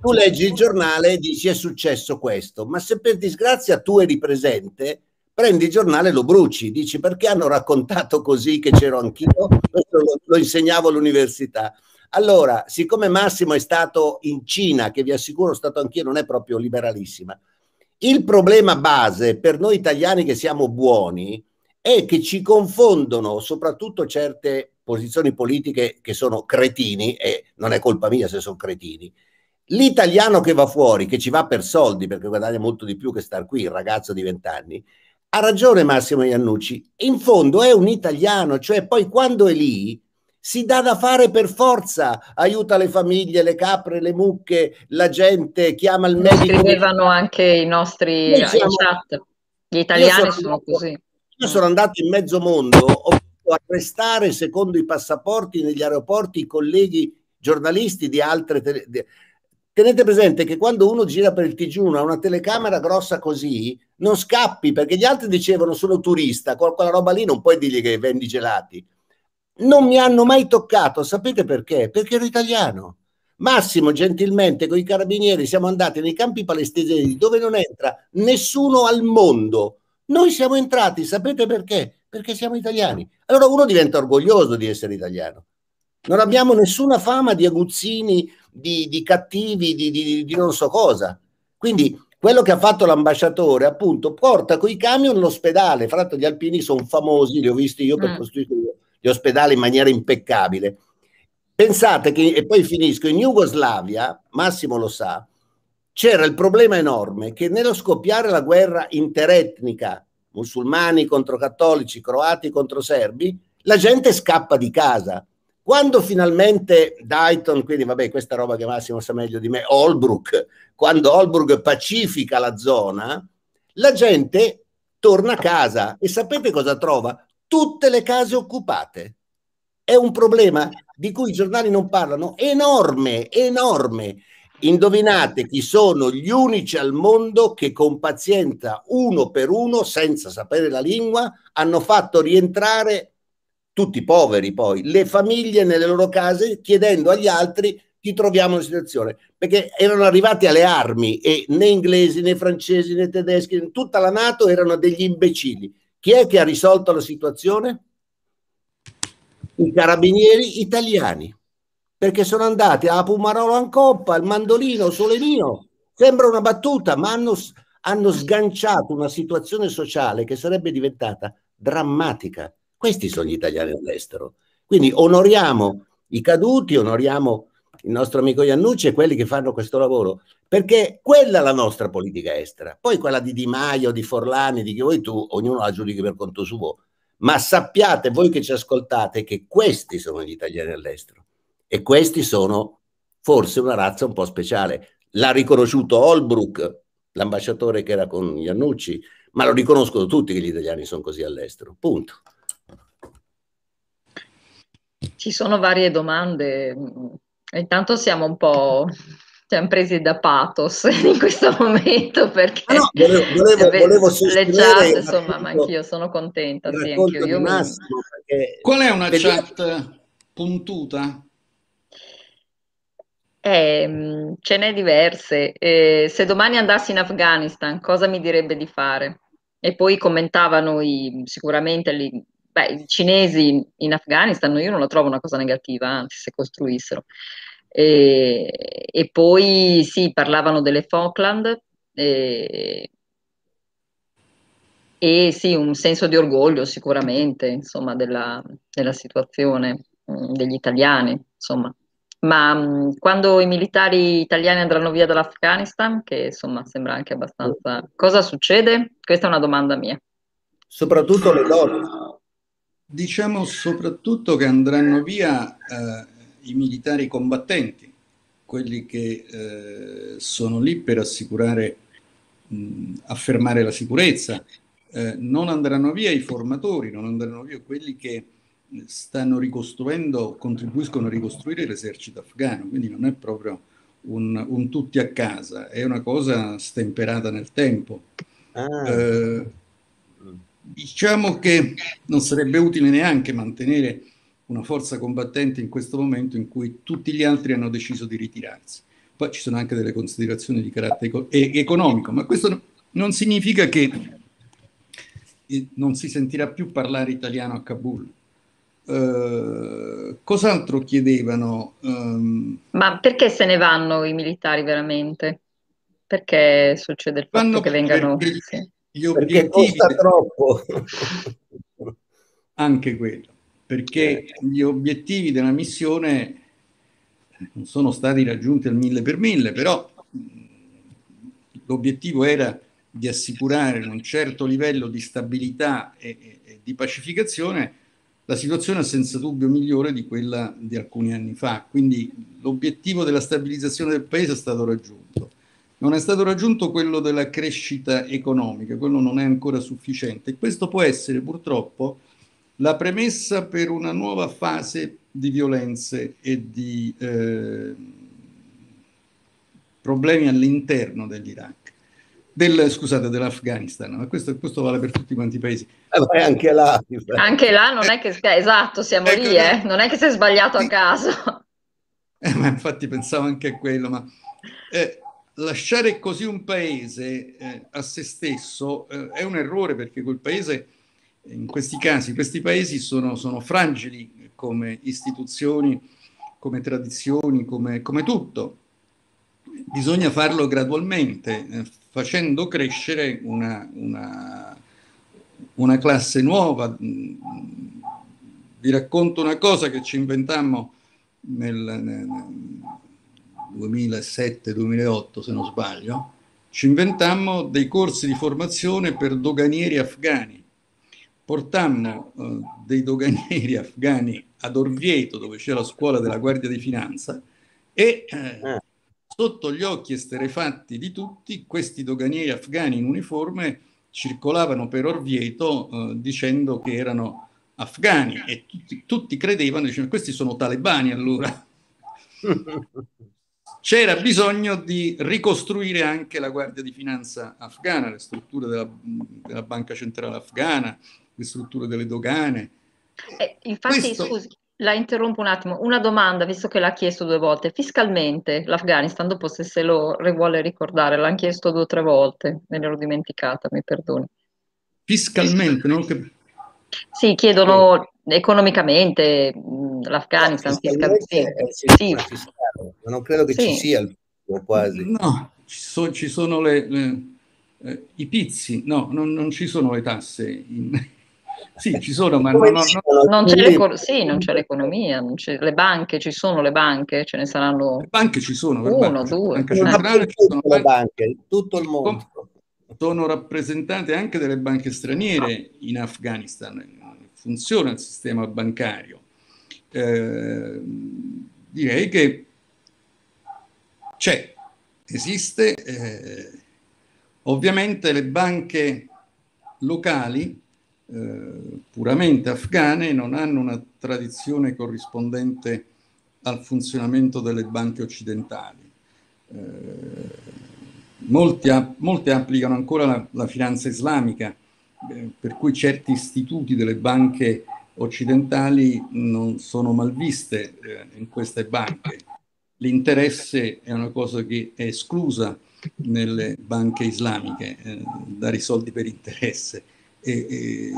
Tu leggi il giornale e dici è successo questo, ma se per disgrazia tu eri presente, prendi il giornale e lo bruci, dici perché hanno raccontato così che c'ero anch'io, lo, lo insegnavo all'università. Allora, siccome Massimo è stato in Cina, che vi assicuro stato anch'io, non è proprio liberalissima, il problema base per noi italiani che siamo buoni è che ci confondono soprattutto certe posizioni politiche che sono cretini, e non è colpa mia se sono cretini. L'italiano che va fuori, che ci va per soldi, perché guadagna molto di più che star qui, il ragazzo di vent'anni, ha ragione Massimo Iannucci, in fondo è un italiano, cioè poi quando è lì si dà da fare per forza, aiuta le famiglie, le capre, le mucche, la gente, chiama il medico. Scrivevano anche i nostri siamo, chat, gli italiani sono, sono, così. Io sono andato in mezzo mondo, ho fatto arrestare secondo i passaporti negli aeroporti i colleghi giornalisti di altre tele, Tenete presente che quando uno gira per il TG1 ha una telecamera grossa così, non scappi perché gli altri dicevano sono turista, quella roba lì non puoi dirgli che vendi gelati. Non mi hanno mai toccato, sapete perché? Perché ero italiano. Massimo, gentilmente, con i carabinieri siamo andati nei campi palestinesi dove non entra nessuno al mondo. Noi siamo entrati, sapete perché? Perché siamo italiani. Allora uno diventa orgoglioso di essere italiano. Non abbiamo nessuna fama di aguzzini di, di cattivi, di, di, di, non so cosa. Quindi quello che ha fatto l'ambasciatore, appunto, porta coi camion l'ospedale. Fra l'altro gli alpini sono famosi, li ho visti io per mm. costruire gli ospedali in maniera impeccabile. Pensate che, e poi finisco, in Jugoslavia, Massimo lo sa, c'era il problema enorme che nello scoppiare la guerra interetnica, musulmani contro cattolici, croati contro serbi, la gente scappa di casa quando finalmente Dayton, quindi vabbè, questa roba che Massimo sa meglio di me, Holbrook, quando Holbrook pacifica la zona, la gente torna a casa e sapete cosa trova? Tutte le case occupate. È un problema di cui i giornali non parlano, enorme, enorme. Indovinate chi sono gli unici al mondo che con pazienza, uno per uno, senza sapere la lingua, hanno fatto rientrare tutti poveri poi, le famiglie nelle loro case chiedendo agli altri ti troviamo in situazione, perché erano arrivati alle armi e né inglesi né francesi né tedeschi, tutta la Nato erano degli imbecilli. Chi è che ha risolto la situazione? I carabinieri italiani, perché sono andati a Pumarolo Ancoppa, al mandolino, Solenino, sembra una battuta, ma hanno, hanno sganciato una situazione sociale che sarebbe diventata drammatica questi sono gli italiani all'estero. Quindi onoriamo i caduti, onoriamo il nostro amico Iannucci e quelli che fanno questo lavoro, perché quella è la nostra politica estera. Poi quella di Di Maio, di Forlani, di chi vuoi tu, ognuno la giudichi per conto suo. Ma sappiate voi che ci ascoltate che questi sono gli italiani all'estero e questi sono forse una razza un po' speciale. L'ha riconosciuto Holbrook, l'ambasciatore che era con Iannucci, ma lo riconoscono tutti che gli italiani sono così all'estero. Punto. Ci sono varie domande. Intanto siamo un po', siamo presi da pathos in questo momento perché ah no, volevo, volevo, volevo le chat, insomma, ma anch'io sono contenta. Sì, anch'io, io Massimo, Qual è una chat puntuta? Eh, ce n'è diverse. Eh, se domani andassi in Afghanistan, cosa mi direbbe di fare? E poi commentavano i, sicuramente li, beh, i cinesi in Afghanistan, io non lo trovo una cosa negativa, anzi, se costruissero. E, e poi sì, parlavano delle Falkland e, e sì, un senso di orgoglio sicuramente, insomma, della, della situazione mh, degli italiani, insomma. Ma mh, quando i militari italiani andranno via dall'Afghanistan, che insomma sembra anche abbastanza... Cosa succede? Questa è una domanda mia. Soprattutto le donne. Diciamo soprattutto che andranno via eh, i militari combattenti, quelli che eh, sono lì per assicurare, mh, affermare la sicurezza. Eh, non andranno via i formatori, non andranno via quelli che stanno ricostruendo, contribuiscono a ricostruire l'esercito afghano, quindi non è proprio un, un tutti a casa, è una cosa stemperata nel tempo. Ah. Diciamo che non sarebbe utile neanche mantenere una forza combattente in questo momento in cui tutti gli altri hanno deciso di ritirarsi. Poi ci sono anche delle considerazioni di carattere eco- economico, ma questo non significa che eh, non si sentirà più parlare italiano a Kabul. Uh, cos'altro chiedevano? Um, ma perché se ne vanno i militari veramente? Perché succede il fatto che vengano... Perché, sì. Gli perché costa troppo. Anche quello perché gli obiettivi della missione non sono stati raggiunti al mille per mille, però l'obiettivo era di assicurare un certo livello di stabilità e, e, e di pacificazione, la situazione è senza dubbio migliore di quella di alcuni anni fa. Quindi l'obiettivo della stabilizzazione del paese è stato raggiunto. Non è stato raggiunto quello della crescita economica, quello non è ancora sufficiente. E questo può essere purtroppo la premessa per una nuova fase di violenze e di eh, problemi all'interno dell'Iraq. Del, scusate, dell'Afghanistan, ma questo, questo, vale per tutti quanti i paesi. Eh, anche là. Anche là non è che, esatto, siamo ecco, lì, eh. non è che sei sbagliato a caso. Eh, ma infatti pensavo anche a quello, ma eh, lasciare così un paese eh, a se stesso eh, è un errore perché quel paese in questi casi questi paesi sono, sono fragili come istituzioni, come tradizioni, come, come tutto. Bisogna farlo gradualmente, eh, facendo crescere una, una, una classe nuova. Vi racconto una cosa che ci inventammo nel, nel 2007-2008, se non sbaglio. Ci inventammo dei corsi di formazione per doganieri afghani portammo eh, dei doganieri afghani ad Orvieto, dove c'è la scuola della Guardia di Finanza, e eh, eh. sotto gli occhi esterefatti di tutti, questi doganieri afghani in uniforme circolavano per Orvieto eh, dicendo che erano afghani e tutti, tutti credevano, dicendo questi sono talebani allora. C'era bisogno di ricostruire anche la Guardia di Finanza afghana, le strutture della, della Banca Centrale afghana, le strutture delle dogane. Eh, infatti, Questo... scusi, la interrompo un attimo. Una domanda, visto che l'ha chiesto due volte. Fiscalmente l'Afghanistan, dopo se se lo vuole ricordare, l'hanno chiesto due o tre volte, me ne ero dimenticata, mi perdoni. Fiscalmente, non che... Sì, chiedono. Economicamente l'Afghanistan. fiscalmente sì. sì. Fiscale. Ma non credo che sì. ci sia il quasi. No, ci, so, ci sono le, le eh, i pizzi, no, non, non, ci sono le tasse. In... sì, ci sono, ma non, non, non c'è, sì, non c'è l'economia, non c'è, le banche, ci sono le banche, ce ne saranno... Le banche ci sono, uno, due. Banca centrale, ci sono le banche, tutto il mondo. Sono rappresentate anche delle banche straniere in Afghanistan, funziona il sistema bancario. Eh, direi che c'è, esiste, eh, Ovviamente le banche locali, eh, puramente afghane, non hanno una tradizione corrispondente al funzionamento delle banche occidentali. molti, molti, applicano ancora la, la finanza islamica, eh, per cui certi istituti delle banche occidentali non sono malviste eh, in queste banche. L'interesse è una cosa che è esclusa nelle banche islamiche, eh, dare i soldi per interesse. E, e,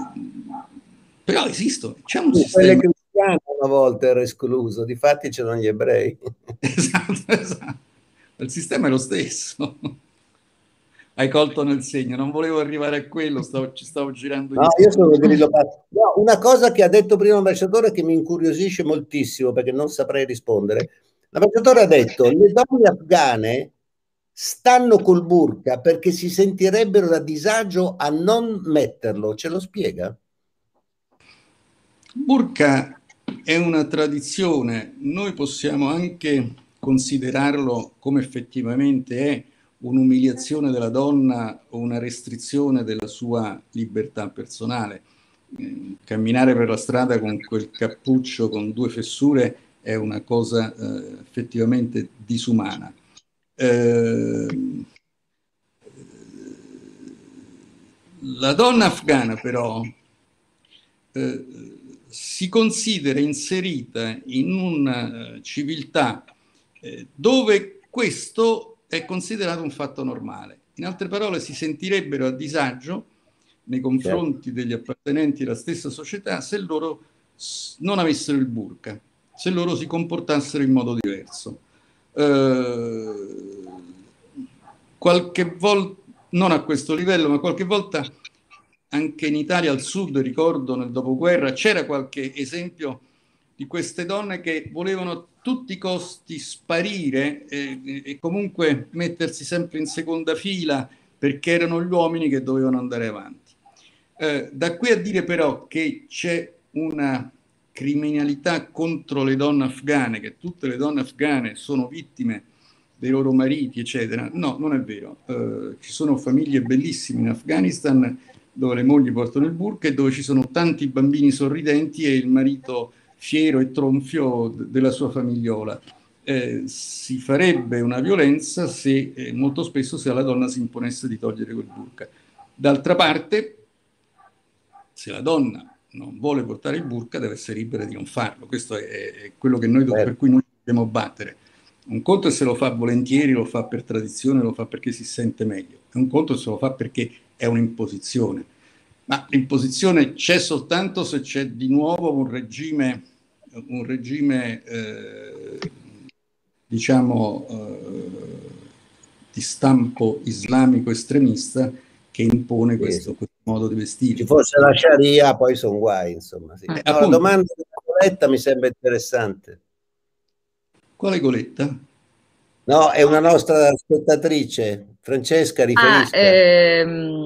però esistono, c'è un sistema... Quelle cristiane una volta era escluso, difatti c'erano gli ebrei. esatto, esatto. Il sistema è lo stesso. Hai colto nel segno, non volevo arrivare a quello, stavo, ci stavo girando. No, io sono grillo no, Una cosa che ha detto prima l'ambasciatore che mi incuriosisce moltissimo perché non saprei rispondere. L'ambasciatore ha detto le donne afghane stanno col burka perché si sentirebbero a disagio a non metterlo. Ce lo spiega? Burka è una tradizione, noi possiamo anche considerarlo come effettivamente è un'umiliazione della donna o una restrizione della sua libertà personale. Eh, camminare per la strada con quel cappuccio con due fessure è una cosa eh, effettivamente disumana. Eh, la donna afghana però eh, si considera inserita in una civiltà eh, dove questo è considerato un fatto normale. In altre parole, si sentirebbero a disagio nei confronti certo. degli appartenenti alla stessa società se loro non avessero il burka, se loro si comportassero in modo diverso. Eh, qualche volta, non a questo livello, ma qualche volta anche in Italia al sud, ricordo nel dopoguerra, c'era qualche esempio di queste donne che volevano a tutti i costi sparire e, e comunque mettersi sempre in seconda fila perché erano gli uomini che dovevano andare avanti. Eh, da qui a dire però che c'è una criminalità contro le donne afghane, che tutte le donne afghane sono vittime dei loro mariti, eccetera, no, non è vero. Eh, ci sono famiglie bellissime in Afghanistan dove le mogli portano il burka e dove ci sono tanti bambini sorridenti e il marito fiero e tronfio della sua famigliola. Eh, si farebbe una violenza se eh, molto spesso se alla donna si imponesse di togliere quel burka. D'altra parte, se la donna non vuole portare il burka deve essere libera di non farlo. Questo è, è quello noi, per certo. cui noi dobbiamo battere. Un conto è se lo fa volentieri, lo fa per tradizione, lo fa perché si sente meglio. Un conto è se lo fa perché è un'imposizione. Ma l'imposizione c'è soltanto se c'è di nuovo un regime, un regime eh, diciamo, eh, di stampo islamico estremista che impone questo, sì. questo modo di vestire. Ci fosse la Sharia, poi sono guai, insomma. Sì. Eh, no, la domanda di Coletta mi sembra interessante. Quale Coletta? No, è una nostra spettatrice, Francesca, riferisca. Ah, ehm...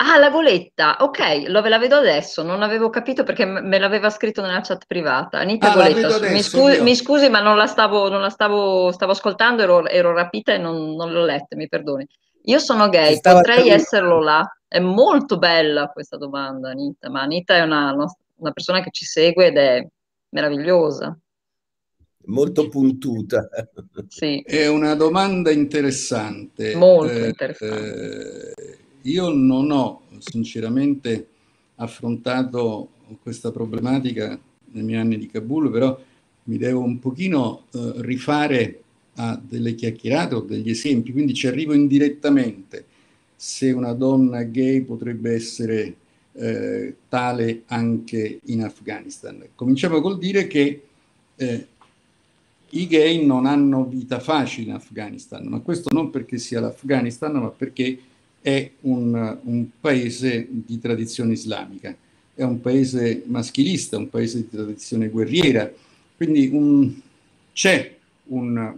ah, la goletta, ok, lo ve la vedo adesso, non avevo capito perché me l'aveva scritto nella chat privata. Anita ah, Goletta, mi, scusi, mi, scusi, ma non la stavo, non la stavo, stavo ascoltando, ero, ero rapita e non, non l'ho letta, mi perdoni. Io sono gay, potrei capito. esserlo là. È molto bella questa domanda, Anita, ma Anita è una, una persona che ci segue ed è meravigliosa molto puntuta. Sì. È una domanda interessante. Molto eh, interessante. Eh, io non ho sinceramente affrontato questa problematica nei miei anni di Kabul, però mi devo un pochino eh, rifare a delle chiacchierate o degli esempi, quindi ci arrivo indirettamente se una donna gay potrebbe essere eh, tale anche in Afghanistan. Cominciamo col dire che eh, i gay non hanno vita facile in Afghanistan, ma questo non perché sia l'Afghanistan, ma perché è un, un paese di tradizione islamica, è un paese maschilista, un paese di tradizione guerriera, quindi un, c'è un,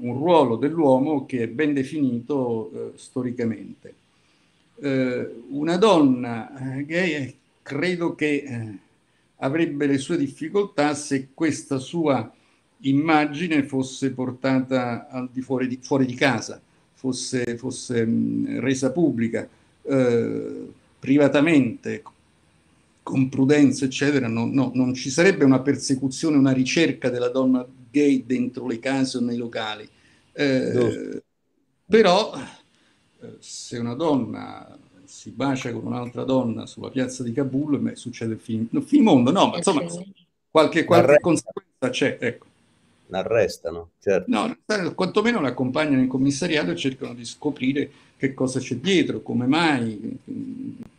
un, ruolo dell'uomo che è ben definito eh, storicamente. Eh, una donna eh, gay credo che eh, avrebbe le sue difficoltà se questa sua immagine fosse portata al di fuori di, fuori di casa, fosse, fosse mh, resa pubblica eh, privatamente, con prudenza, eccetera, no, no, non ci sarebbe una persecuzione, una ricerca della donna gay dentro le case o nei locali. Eh, però eh, se una donna si bacia con un'altra donna sulla piazza di Kabul, beh, succede il film, no, film mondo, no, ma insomma qualche, qualche conseguenza c'è, ecco. L'arrestano, certo. No, quantomeno l'accompagnano in commissariato e cercano di scoprire che cosa c'è dietro, come mai,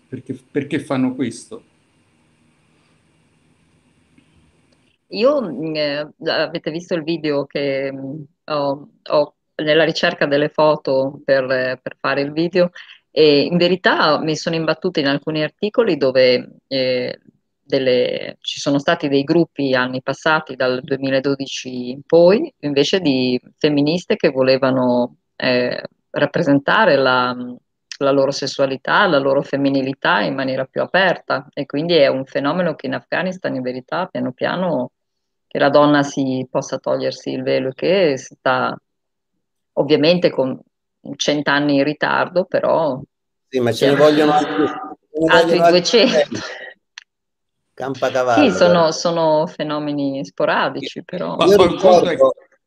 perché, perché fanno questo. Io, eh, avete visto il video che mm, ho, ho, nella ricerca delle foto per, per, fare il video e in verità mi sono imbattuta in alcuni articoli dove eh, delle, ci sono stati dei gruppi anni passati, dal 2012 in poi, invece di femministe che volevano eh, rappresentare la, la loro sessualità, la loro femminilità in maniera più aperta. E quindi è un fenomeno che in Afghanistan in verità piano piano che la donna si possa togliersi il velo e che sta ovviamente con cent'anni in ritardo, però... Sì, ma ce ne vogliono altri, altri 200. Campacavallo. Sì, sono, sono, fenomeni sporadici, però... Ma un conto, è,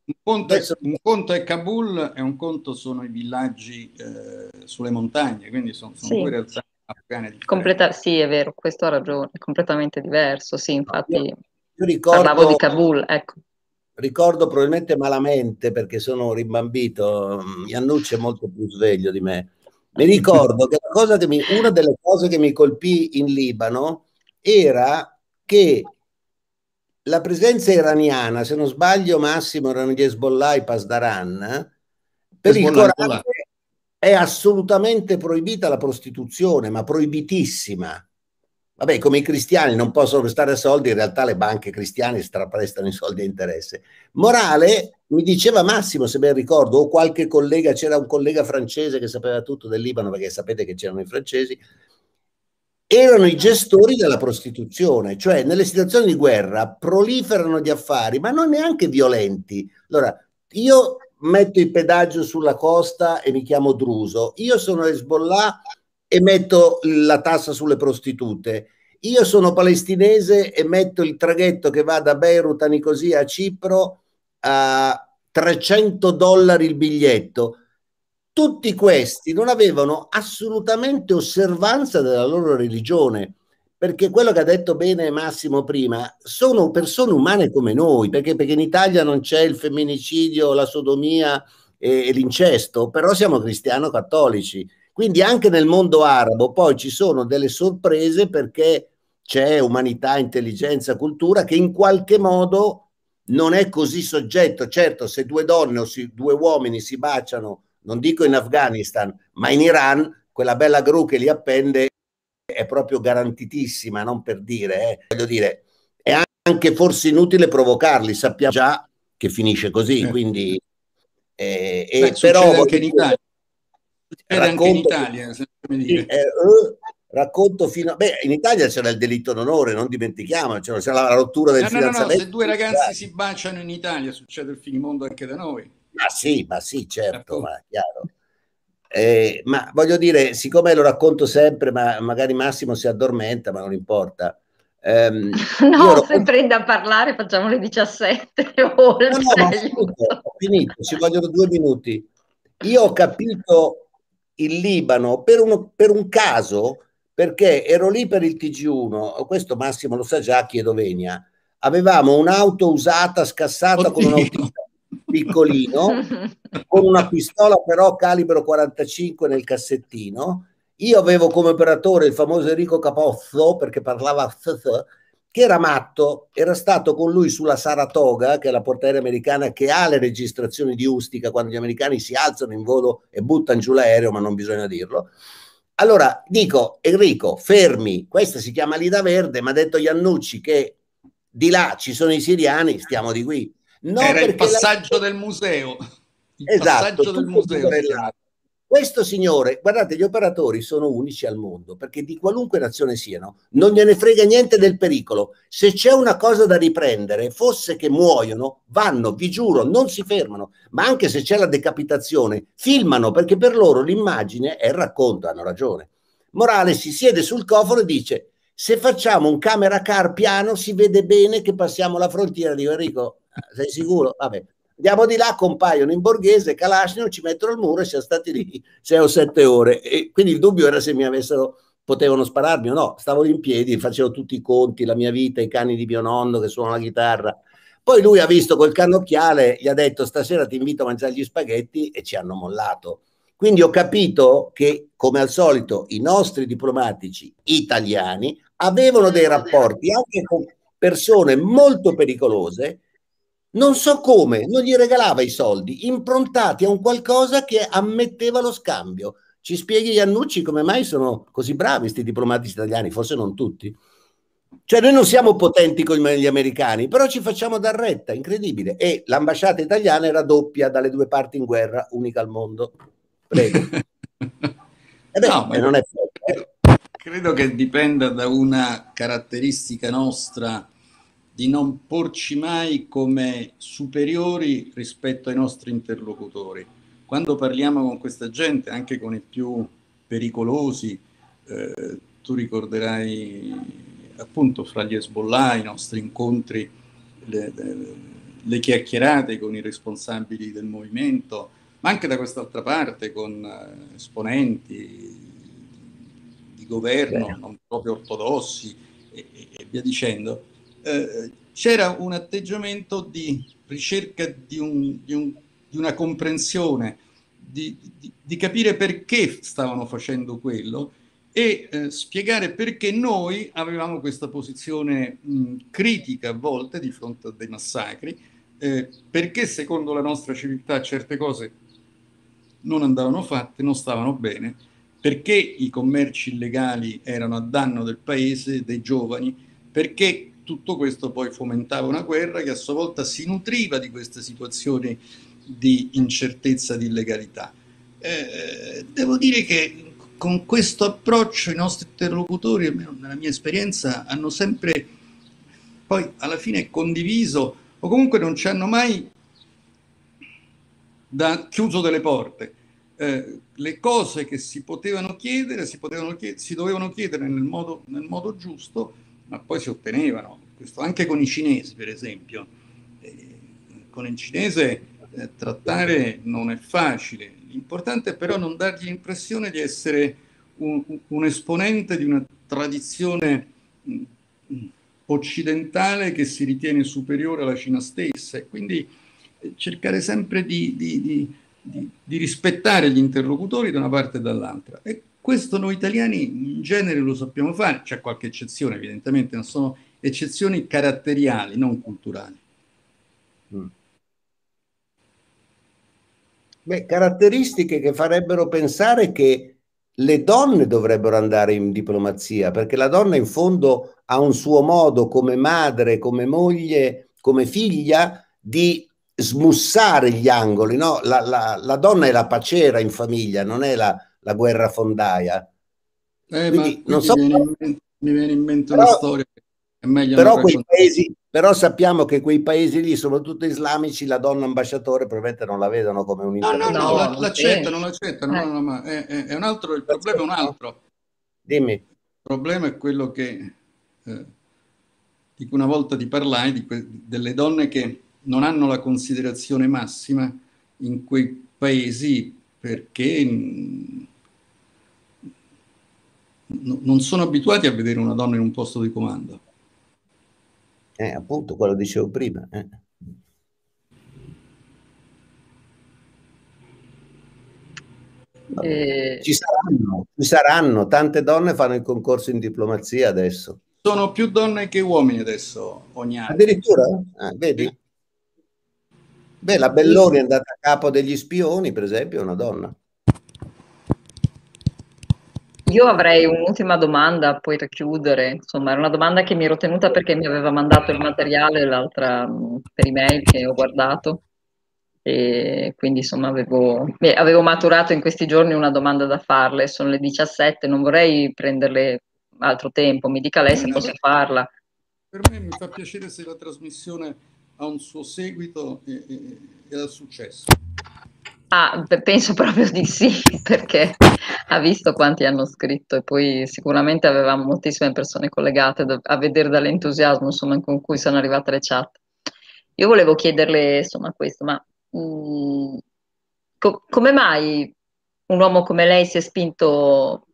un, conto è, un conto, è, Kabul e un conto sono i villaggi eh, sulle montagne, quindi sono, sono sì. due realtà afghane Completa, sì, è vero, questo ha ragione, è completamente diverso, sì, infatti... No, io ricordo, Parlavo di Kabul, ecco. Ricordo probabilmente malamente perché sono rimbambito, Iannucci è molto più sveglio di me. Mi ricordo che, che mi, una delle cose che mi colpì in Libano era che la presenza iraniana, se non sbaglio Massimo erano gli Hezbollah e Pasdaran, per il Corano è assolutamente proibita la prostituzione, ma proibitissima. Vabbè, come i cristiani non possono prestare soldi, in realtà le banche cristiane straprestano i soldi a interesse. Morale, mi diceva Massimo, se ben ricordo, o qualche collega, c'era un collega francese che sapeva tutto del Libano, perché sapete che c'erano i francesi, erano i gestori della prostituzione, cioè nelle situazioni di guerra proliferano gli affari, ma non neanche violenti. Allora, io metto il pedaggio sulla costa e mi chiamo Druso, io sono Hezbollah e metto la tassa sulle prostitute. Io sono palestinese e metto il traghetto che va da Beirut a Nicosia a Cipro a 300 dollari il biglietto. Tutti questi non avevano assolutamente osservanza della loro religione, perché quello che ha detto bene Massimo prima, sono persone umane come noi, perché, perché in Italia non c'è il femminicidio, la sodomia e, e l'incesto, però siamo cristiano-cattolici quindi anche nel mondo arabo poi ci sono delle sorprese perché c'è umanità, intelligenza, cultura che in qualche modo non è così soggetto. Certo, se due donne o si, due uomini si baciano, non dico in Afghanistan, ma in Iran, quella bella gru che li appende è proprio garantitissima, non per dire, eh. voglio dire, è anche forse inutile provocarli, sappiamo già che finisce così, eh. quindi... Eh, Beh, però anche in Italia. Era anche in Italia, sì, eh, uh, racconto fino a... Beh, in Italia c'era il delitto d'onore, non dimentichiamo, c'era, la rottura del no, fidanzamento. No, no, se due ragazzi si baciano in Italia succede il finimondo anche da noi. Ma sì, ma sì, certo, ma chiaro. Eh, ma voglio dire, siccome lo racconto sempre, ma magari Massimo si addormenta, ma non importa. Um, no, ero... se prende a parlare facciamo le 17 oltre. No, no, ho finito, ci vogliono due minuti. Io ho capito il Libano per, uno, per un caso, perché ero lì per il TG1, questo Massimo lo sa già, chiedo venia, avevamo un'auto usata, scassata Oddio. con un autista piccolino, con una pistola però calibro 45 nel cassettino. Io avevo come operatore il famoso Enrico Capozzo, perché parlava che era matto, era stato con lui sulla Saratoga, che è la portaerei americana che ha le registrazioni di Ustica quando gli americani si alzano in volo e buttano giù l'aereo, ma non bisogna dirlo. Allora dico, Enrico, fermi, questa si chiama Lida Verde, ma ha detto Iannucci che di là ci sono i siriani, stiamo di qui. No, Era il passaggio la... del museo. Il esatto, passaggio del museo. Questo signore, guardate, gli operatori sono unici al mondo perché di qualunque nazione siano, non gliene frega niente del pericolo. Se c'è una cosa da riprendere, fosse che muoiono, vanno, vi giuro, non si fermano. Ma anche se c'è la decapitazione, filmano perché per loro l'immagine è il racconto, hanno ragione. Morale si siede sul cofano e dice: Se facciamo un camera car piano, si vede bene che passiamo la frontiera. Dico Enrico, sei sicuro? Vabbè. Andiamo di là, compaiono in borghese, Kalashnikov, ci mettono al muro e siamo stati lì sei o sette ore. E quindi il dubbio era se mi avessero, potevano spararmi o no. Stavo lì in piedi, facevo tutti i conti, la mia vita, i cani di mio nonno che suonano la chitarra. Poi lui ha visto col cannocchiale, gli ha detto stasera ti invito a mangiare gli spaghetti e ci hanno mollato. Quindi ho capito che, come al solito, i nostri diplomatici italiani avevano dei rapporti anche con persone molto pericolose, non so come, non gli regalava i soldi, improntati a un qualcosa che ammetteva lo scambio. Ci spieghi Iannucci come mai sono così bravi questi diplomatici italiani, forse non tutti. Cioè noi non siamo potenti come gli americani, però ci facciamo dar retta, incredibile. E l'ambasciata italiana era doppia dalle due parti in guerra, unica al mondo. Prego. Eh beh, no, non è credo che dipenda da una caratteristica nostra di non porci mai come superiori rispetto ai nostri interlocutori. Quando parliamo con questa gente, anche con i più pericolosi, eh, tu ricorderai appunto fra gli Hezbollah, i nostri incontri, le, le, le chiacchierate con i responsabili del movimento, ma anche da quest'altra parte con eh, esponenti di governo Beh. non proprio ortodossi e, e via dicendo, eh, c'era un atteggiamento di ricerca di, un, di, un, di una comprensione, di, di, capire perché stavano facendo quello e eh, spiegare perché noi avevamo questa posizione mh, critica a volte di fronte a dei massacri, eh, perché secondo la nostra civiltà certe cose non andavano fatte, non stavano bene, perché i commerci illegali erano a danno del paese, dei giovani, perché tutto questo poi fomentava una guerra che a sua volta si nutriva di queste situazioni di incertezza, di illegalità. Eh, devo dire che con questo approccio i nostri interlocutori, almeno nella mia esperienza, hanno sempre poi alla fine condiviso o comunque non ci hanno mai da chiuso delle porte. Eh, le cose che si potevano chiedere, si, potevano chiedere, si dovevano chiedere nel modo, nel modo, giusto, ma poi si ottenevano. Questo anche con i cinesi, per esempio. Eh, con il cinese eh, trattare non è facile. L'importante è però non dargli l'impressione di essere un, un esponente di una tradizione mh, occidentale che si ritiene superiore alla Cina stessa e quindi eh, cercare sempre di, di, di di, di, rispettare gli interlocutori da una parte e dall'altra. E questo noi italiani in genere lo sappiamo fare, c'è qualche eccezione evidentemente, non sono eccezioni caratteriali, non culturali. Mm. Beh, caratteristiche che farebbero pensare che le donne dovrebbero andare in diplomazia, perché la donna in fondo ha un suo modo come madre, come moglie, come figlia di smussare gli angoli, no? La, la, la, donna è la pacera in famiglia, non è la, la guerra fondaia. Eh, Quindi, non so, mi, viene mente, mi, viene in mente, però, una storia è meglio però, quei paesi, però sappiamo che quei paesi lì, soprattutto islamici, la donna ambasciatore probabilmente non la vedono come un No, no, no, no l'accettano, l'accettano, no, no, ma è, è, un altro, il problema è un altro. Dimmi. Il problema è quello che, eh, di cui una volta ti parlai, di que- delle donne che non hanno la considerazione massima in quei paesi perché non sono abituati a vedere una donna in un posto di comando. Eh, appunto, quello dicevo prima. Eh. Eh... Ci, saranno, ci saranno, tante donne fanno il concorso in diplomazia adesso. Sono più donne che uomini adesso ogni anno. Addirittura? Ah, vedi? Beh, la Belloni è andata a capo degli spioni, per esempio, è una donna. Io avrei un'ultima domanda poi chiudere, insomma era una domanda che mi ero tenuta perché mi aveva mandato il materiale l'altra per email che ho guardato e quindi insomma avevo, beh, avevo maturato in questi giorni una domanda da farle, sono le 17, non vorrei prenderle altro tempo, mi dica lei se posso farla. Per me mi fa piacere se la trasmissione ha un suo seguito e, e, e ha successo. Ah, penso proprio di sì, perché ha visto quanti hanno scritto e poi sicuramente avevamo moltissime persone collegate a vedere dall'entusiasmo insomma, con cui sono arrivate le chat. io volevo chiederle insomma questo, ma mh, mm, co- come mai un uomo come lei si è spinto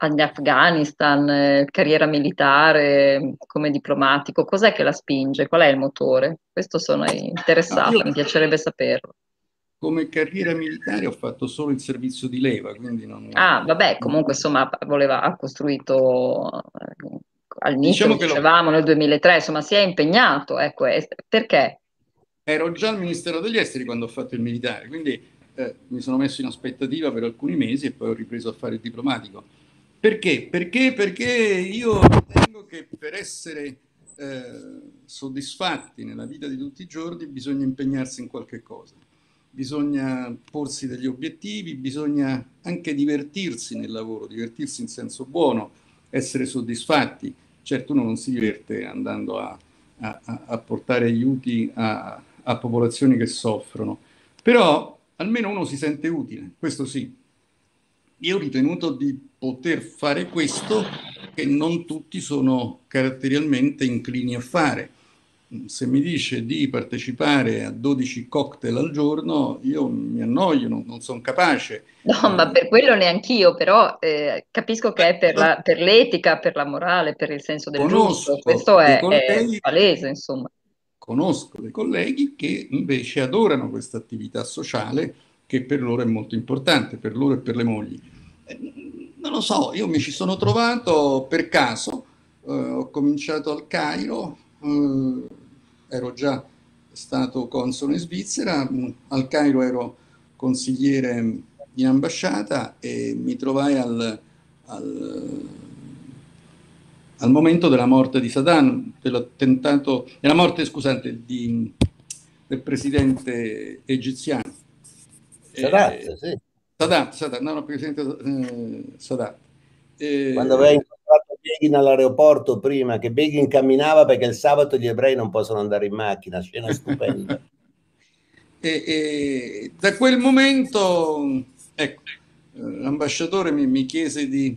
in Afghanistan, eh, carriera militare, come diplomatico, cos'è che la spinge? Qual è il motore? Questo sono interessata, no, io... mi piacerebbe saperlo come carriera militare ho fatto solo il servizio di leva, quindi non... Ah, vabbè, comunque insomma voleva, ha costruito eh, all'inizio, diciamo dicevamo, lo... nel 2003, insomma si è impegnato, ecco, perché? Ero già al Ministero degli Esteri quando ho fatto il militare, quindi eh, mi sono messo in aspettativa per alcuni mesi e poi ho ripreso a fare il diplomatico. Perché? Perché? Perché io ritengo che per essere eh, soddisfatti nella vita di tutti i giorni bisogna impegnarsi in qualche cosa bisogna porsi degli obiettivi, bisogna anche divertirsi nel lavoro, divertirsi in senso buono, essere soddisfatti. Certo uno non si diverte andando a, a, a portare aiuti a, a popolazioni che soffrono, però almeno uno si sente utile, questo sì. Io ho ritenuto di poter fare questo che non tutti sono caratterialmente inclini a fare se mi dice di partecipare a 12 cocktail al giorno, io mi annoio, non, non sono capace. No, ma per quello neanch'io, però eh, capisco che è per, la, per, l'etica, per la morale, per il senso del conosco giusto. Questo è, colleghi, è palese, insomma. Conosco dei colleghi che invece adorano questa attività sociale che per loro è molto importante, per loro e per le mogli. Eh, non lo so, io mi ci sono trovato per caso, eh, ho cominciato al Cairo, eh, ero già stato console in Svizzera, al Cairo ero consigliere in ambasciata e mi trovai al, al, al momento della morte di Saddam, dell'attentato, della morte, scusate, di, del presidente egiziano. Sadat, eh, sì. Sadat, Sadat, no, no, presidente eh, Sadat. Eh, Quando aveva Begin all'aeroporto prima, che Begin camminava perché il sabato gli ebrei non possono andare in macchina, scena stupenda. e, e, da quel momento, ecco, l'ambasciatore mi, mi, chiese di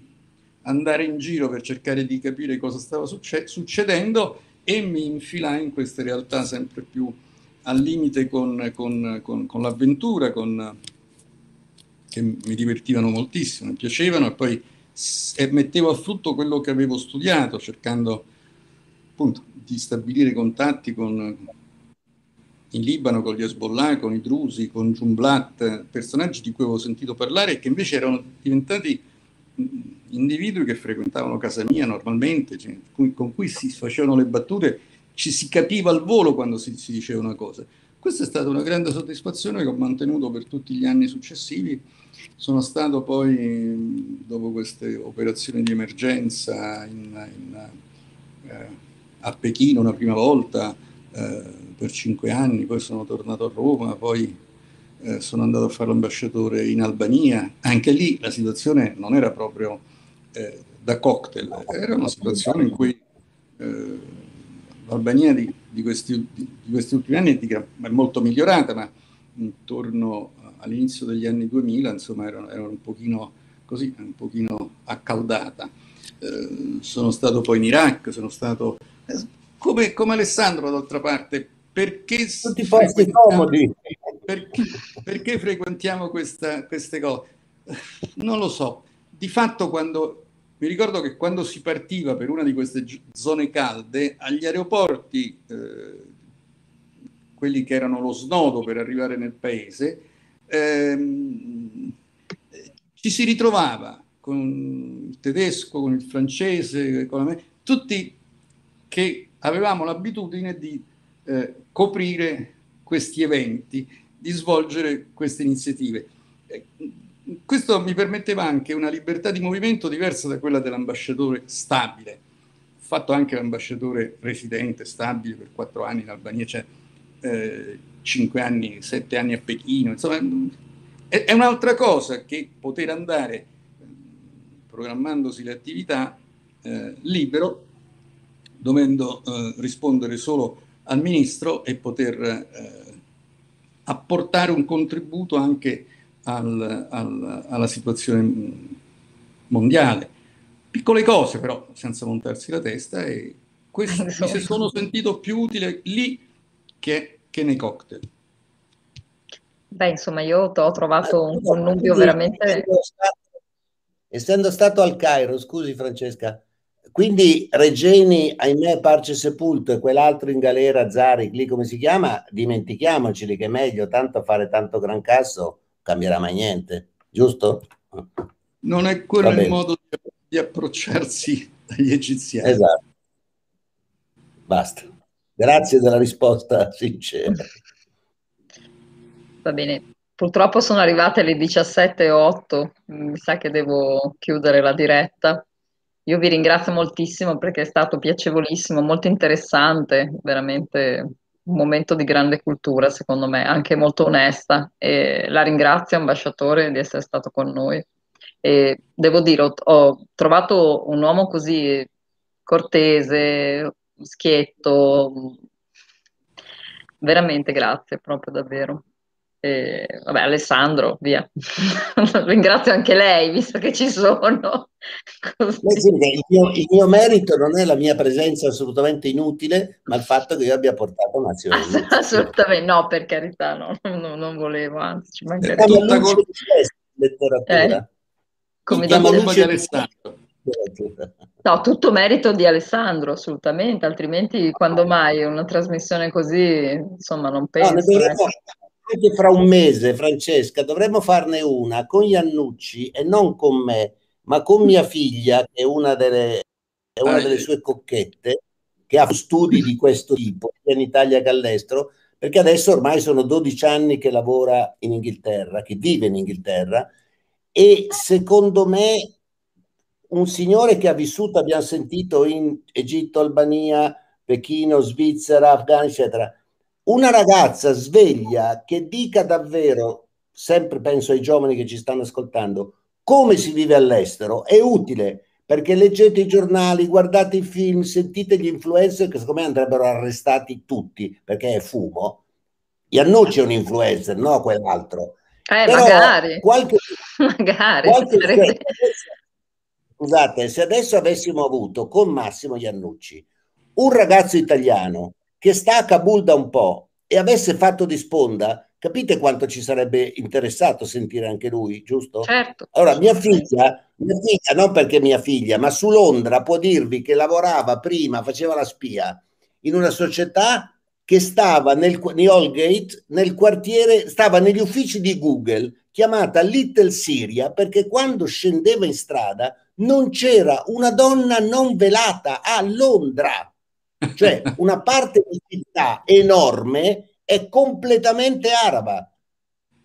andare in giro per cercare di capire cosa stava succe- succedendo e mi infilai in queste realtà sempre più al limite con, con, con, con l'avventura, che mi divertivano moltissimo, mi piacevano e poi e mettevo a frutto quello che avevo studiato, cercando appunto di stabilire contatti con, in Libano con gli Hezbollah, con i Drusi, con Jumblat, personaggi di cui avevo sentito parlare e che invece erano diventati individui che frequentavano casa mia normalmente, cioè, con cui si facevano le battute, ci si capiva al volo quando si, si diceva una cosa. Questa è stata una grande soddisfazione che ho mantenuto per tutti gli anni successivi sono stato poi, dopo queste operazioni di emergenza in, in, eh, a Pechino una prima volta eh, per cinque anni, poi sono tornato a Roma, poi eh, sono andato a fare l'ambasciatore in Albania. Anche lì la situazione non era proprio eh, da cocktail, era una situazione in cui eh, l'Albania di, di, questi, di, questi, ultimi anni è molto migliorata, ma intorno all'inizio degli anni 2000 insomma erano, erano un pochino così, un pochino accaldata. Eh, sono stato poi in Iraq, sono stato eh, come, come, Alessandro d'altra parte, perché tutti posti comodi. Perché, perché frequentiamo questa, queste cose? Non lo so. Di fatto quando mi ricordo che quando si partiva per una di queste zone calde, agli aeroporti, eh, quelli che erano lo snodo per arrivare nel paese, ehm, ci si ritrovava con il tedesco, con il francese, con la, tutti che avevamo l'abitudine di eh, coprire questi eventi, di svolgere queste iniziative. Eh, questo mi permetteva anche una libertà di movimento diversa da quella dell'ambasciatore stabile. Fatto anche l'ambasciatore residente, stabile per quattro anni in Albania, cioè eh, 5 anni, 7 anni a Pechino, insomma è, è un'altra cosa che poter andare programmandosi le attività eh, libero, dovendo eh, rispondere solo al ministro e poter eh, apportare un contributo anche al, al, alla situazione mondiale. Piccole cose però, senza montarsi la testa, e questo, mi sono sentito più utile lì che, che nei cocktail. Beh, insomma, io ho trovato un connubio veramente... Essendo stato, al Cairo, scusi Francesca, quindi Regeni, ahimè, parce sepulto e quell'altro in galera, Zari, lì come si chiama, dimentichiamoceli che è meglio, tanto fare tanto gran casso cambierà mai niente, giusto? Non è quello il modo di, approcciarsi agli egiziani. Esatto. Basta. Grazie della risposta sincera. Va bene. Purtroppo sono arrivate le 17.08, mi sa che devo chiudere la diretta. Io vi ringrazio moltissimo perché è stato piacevolissimo, molto interessante, veramente un momento di grande cultura, secondo me, anche molto onesta. E la ringrazio, ambasciatore, di essere stato con noi. E devo dire, ho, ho trovato un uomo così cortese, schietto, veramente grazie, proprio davvero. E, vabbè, Alessandro, via. Ringrazio anche lei, visto che ci sono. il, mio, il, mio, merito non è la mia presenza assolutamente inutile, ma il fatto che io abbia portato nazione. Ass- assolutamente no, per carità, no, no, non volevo, anzi, ci mancherebbe. Tutta colpa letteratura. Eh? Come colpa di Alessandro. No, tutto merito di Alessandro, assolutamente, altrimenti quando mai una trasmissione così, insomma, non penso. No, dovremmo, eh anche fra un mese, Francesca, dovremmo farne una con Iannucci e non con me, ma con mia figlia, che è una delle, è una delle sue cocchette, che ha studi di questo tipo, sia in Italia che all'estero, perché adesso ormai sono 12 anni che lavora in Inghilterra, che vive in Inghilterra, e secondo me un signore che ha vissuto, abbiamo sentito, in Egitto, Albania, Pechino, Svizzera, Afghanistan, eccetera, una ragazza sveglia che dica davvero, sempre penso ai giovani che ci stanno ascoltando, come si vive all'estero, è utile perché leggete i giornali, guardate i film, sentite gli influencer che secondo me andrebbero arrestati tutti perché è fumo. Iannucci è un influencer, no quell'altro. Eh, Però magari. Qualche, magari. Qualche sarebbe... Scusate, se adesso avessimo avuto con Massimo Iannucci un ragazzo italiano che sta a Kabul da un po' e avesse fatto di sponda, capite quanto ci sarebbe interessato sentire anche lui, giusto? Certo. Allora, mia figlia, mia figlia, non perché mia figlia, ma su Londra può dirvi che lavorava prima, faceva la spia in una società che stava nel, in Allgate, nel quartiere, stava negli uffici di Google, chiamata Little Syria, perché quando scendeva in strada non c'era una donna non velata a Londra. Cioè una parte di città enorme è completamente araba.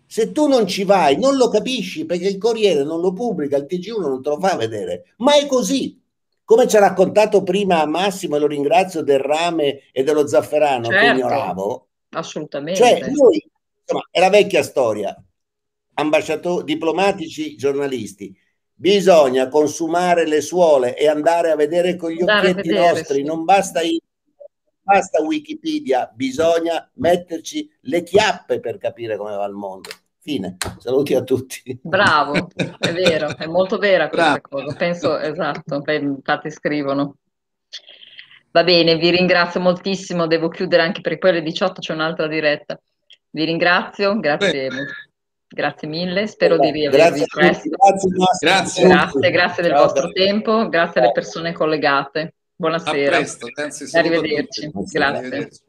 Se tu non ci vai, non lo capisci perché il Corriere non lo pubblica, il TG1 non te lo fa vedere, ma è così. Come ci ha raccontato prima Massimo, e lo ringrazio del rame e dello zafferano certo, che ignoravo. Assolutamente. Cioè, noi, insomma, è la vecchia storia. Ambasciatori, diplomatici, giornalisti bisogna consumare le suole e andare a vedere con gli andare occhietti vedere, nostri, sì. non basta, basta Wikipedia, bisogna metterci le chiappe per capire come va il mondo. Fine, saluti a tutti. Bravo, è vero, è molto vera questa Bravo. cosa, penso esatto, infatti scrivono. Va bene, vi ringrazio moltissimo, devo chiudere anche perché poi alle 18 c'è un'altra diretta. Vi ringrazio, grazie. Beh. Grazie mille, spero di riavervi presto. Grazie, grazie, grazie, grazie del Ciao, vostro grazie. tempo, grazie alle persone collegate. Buonasera. A presto, Arrivederci. Grazie. Arrivederci.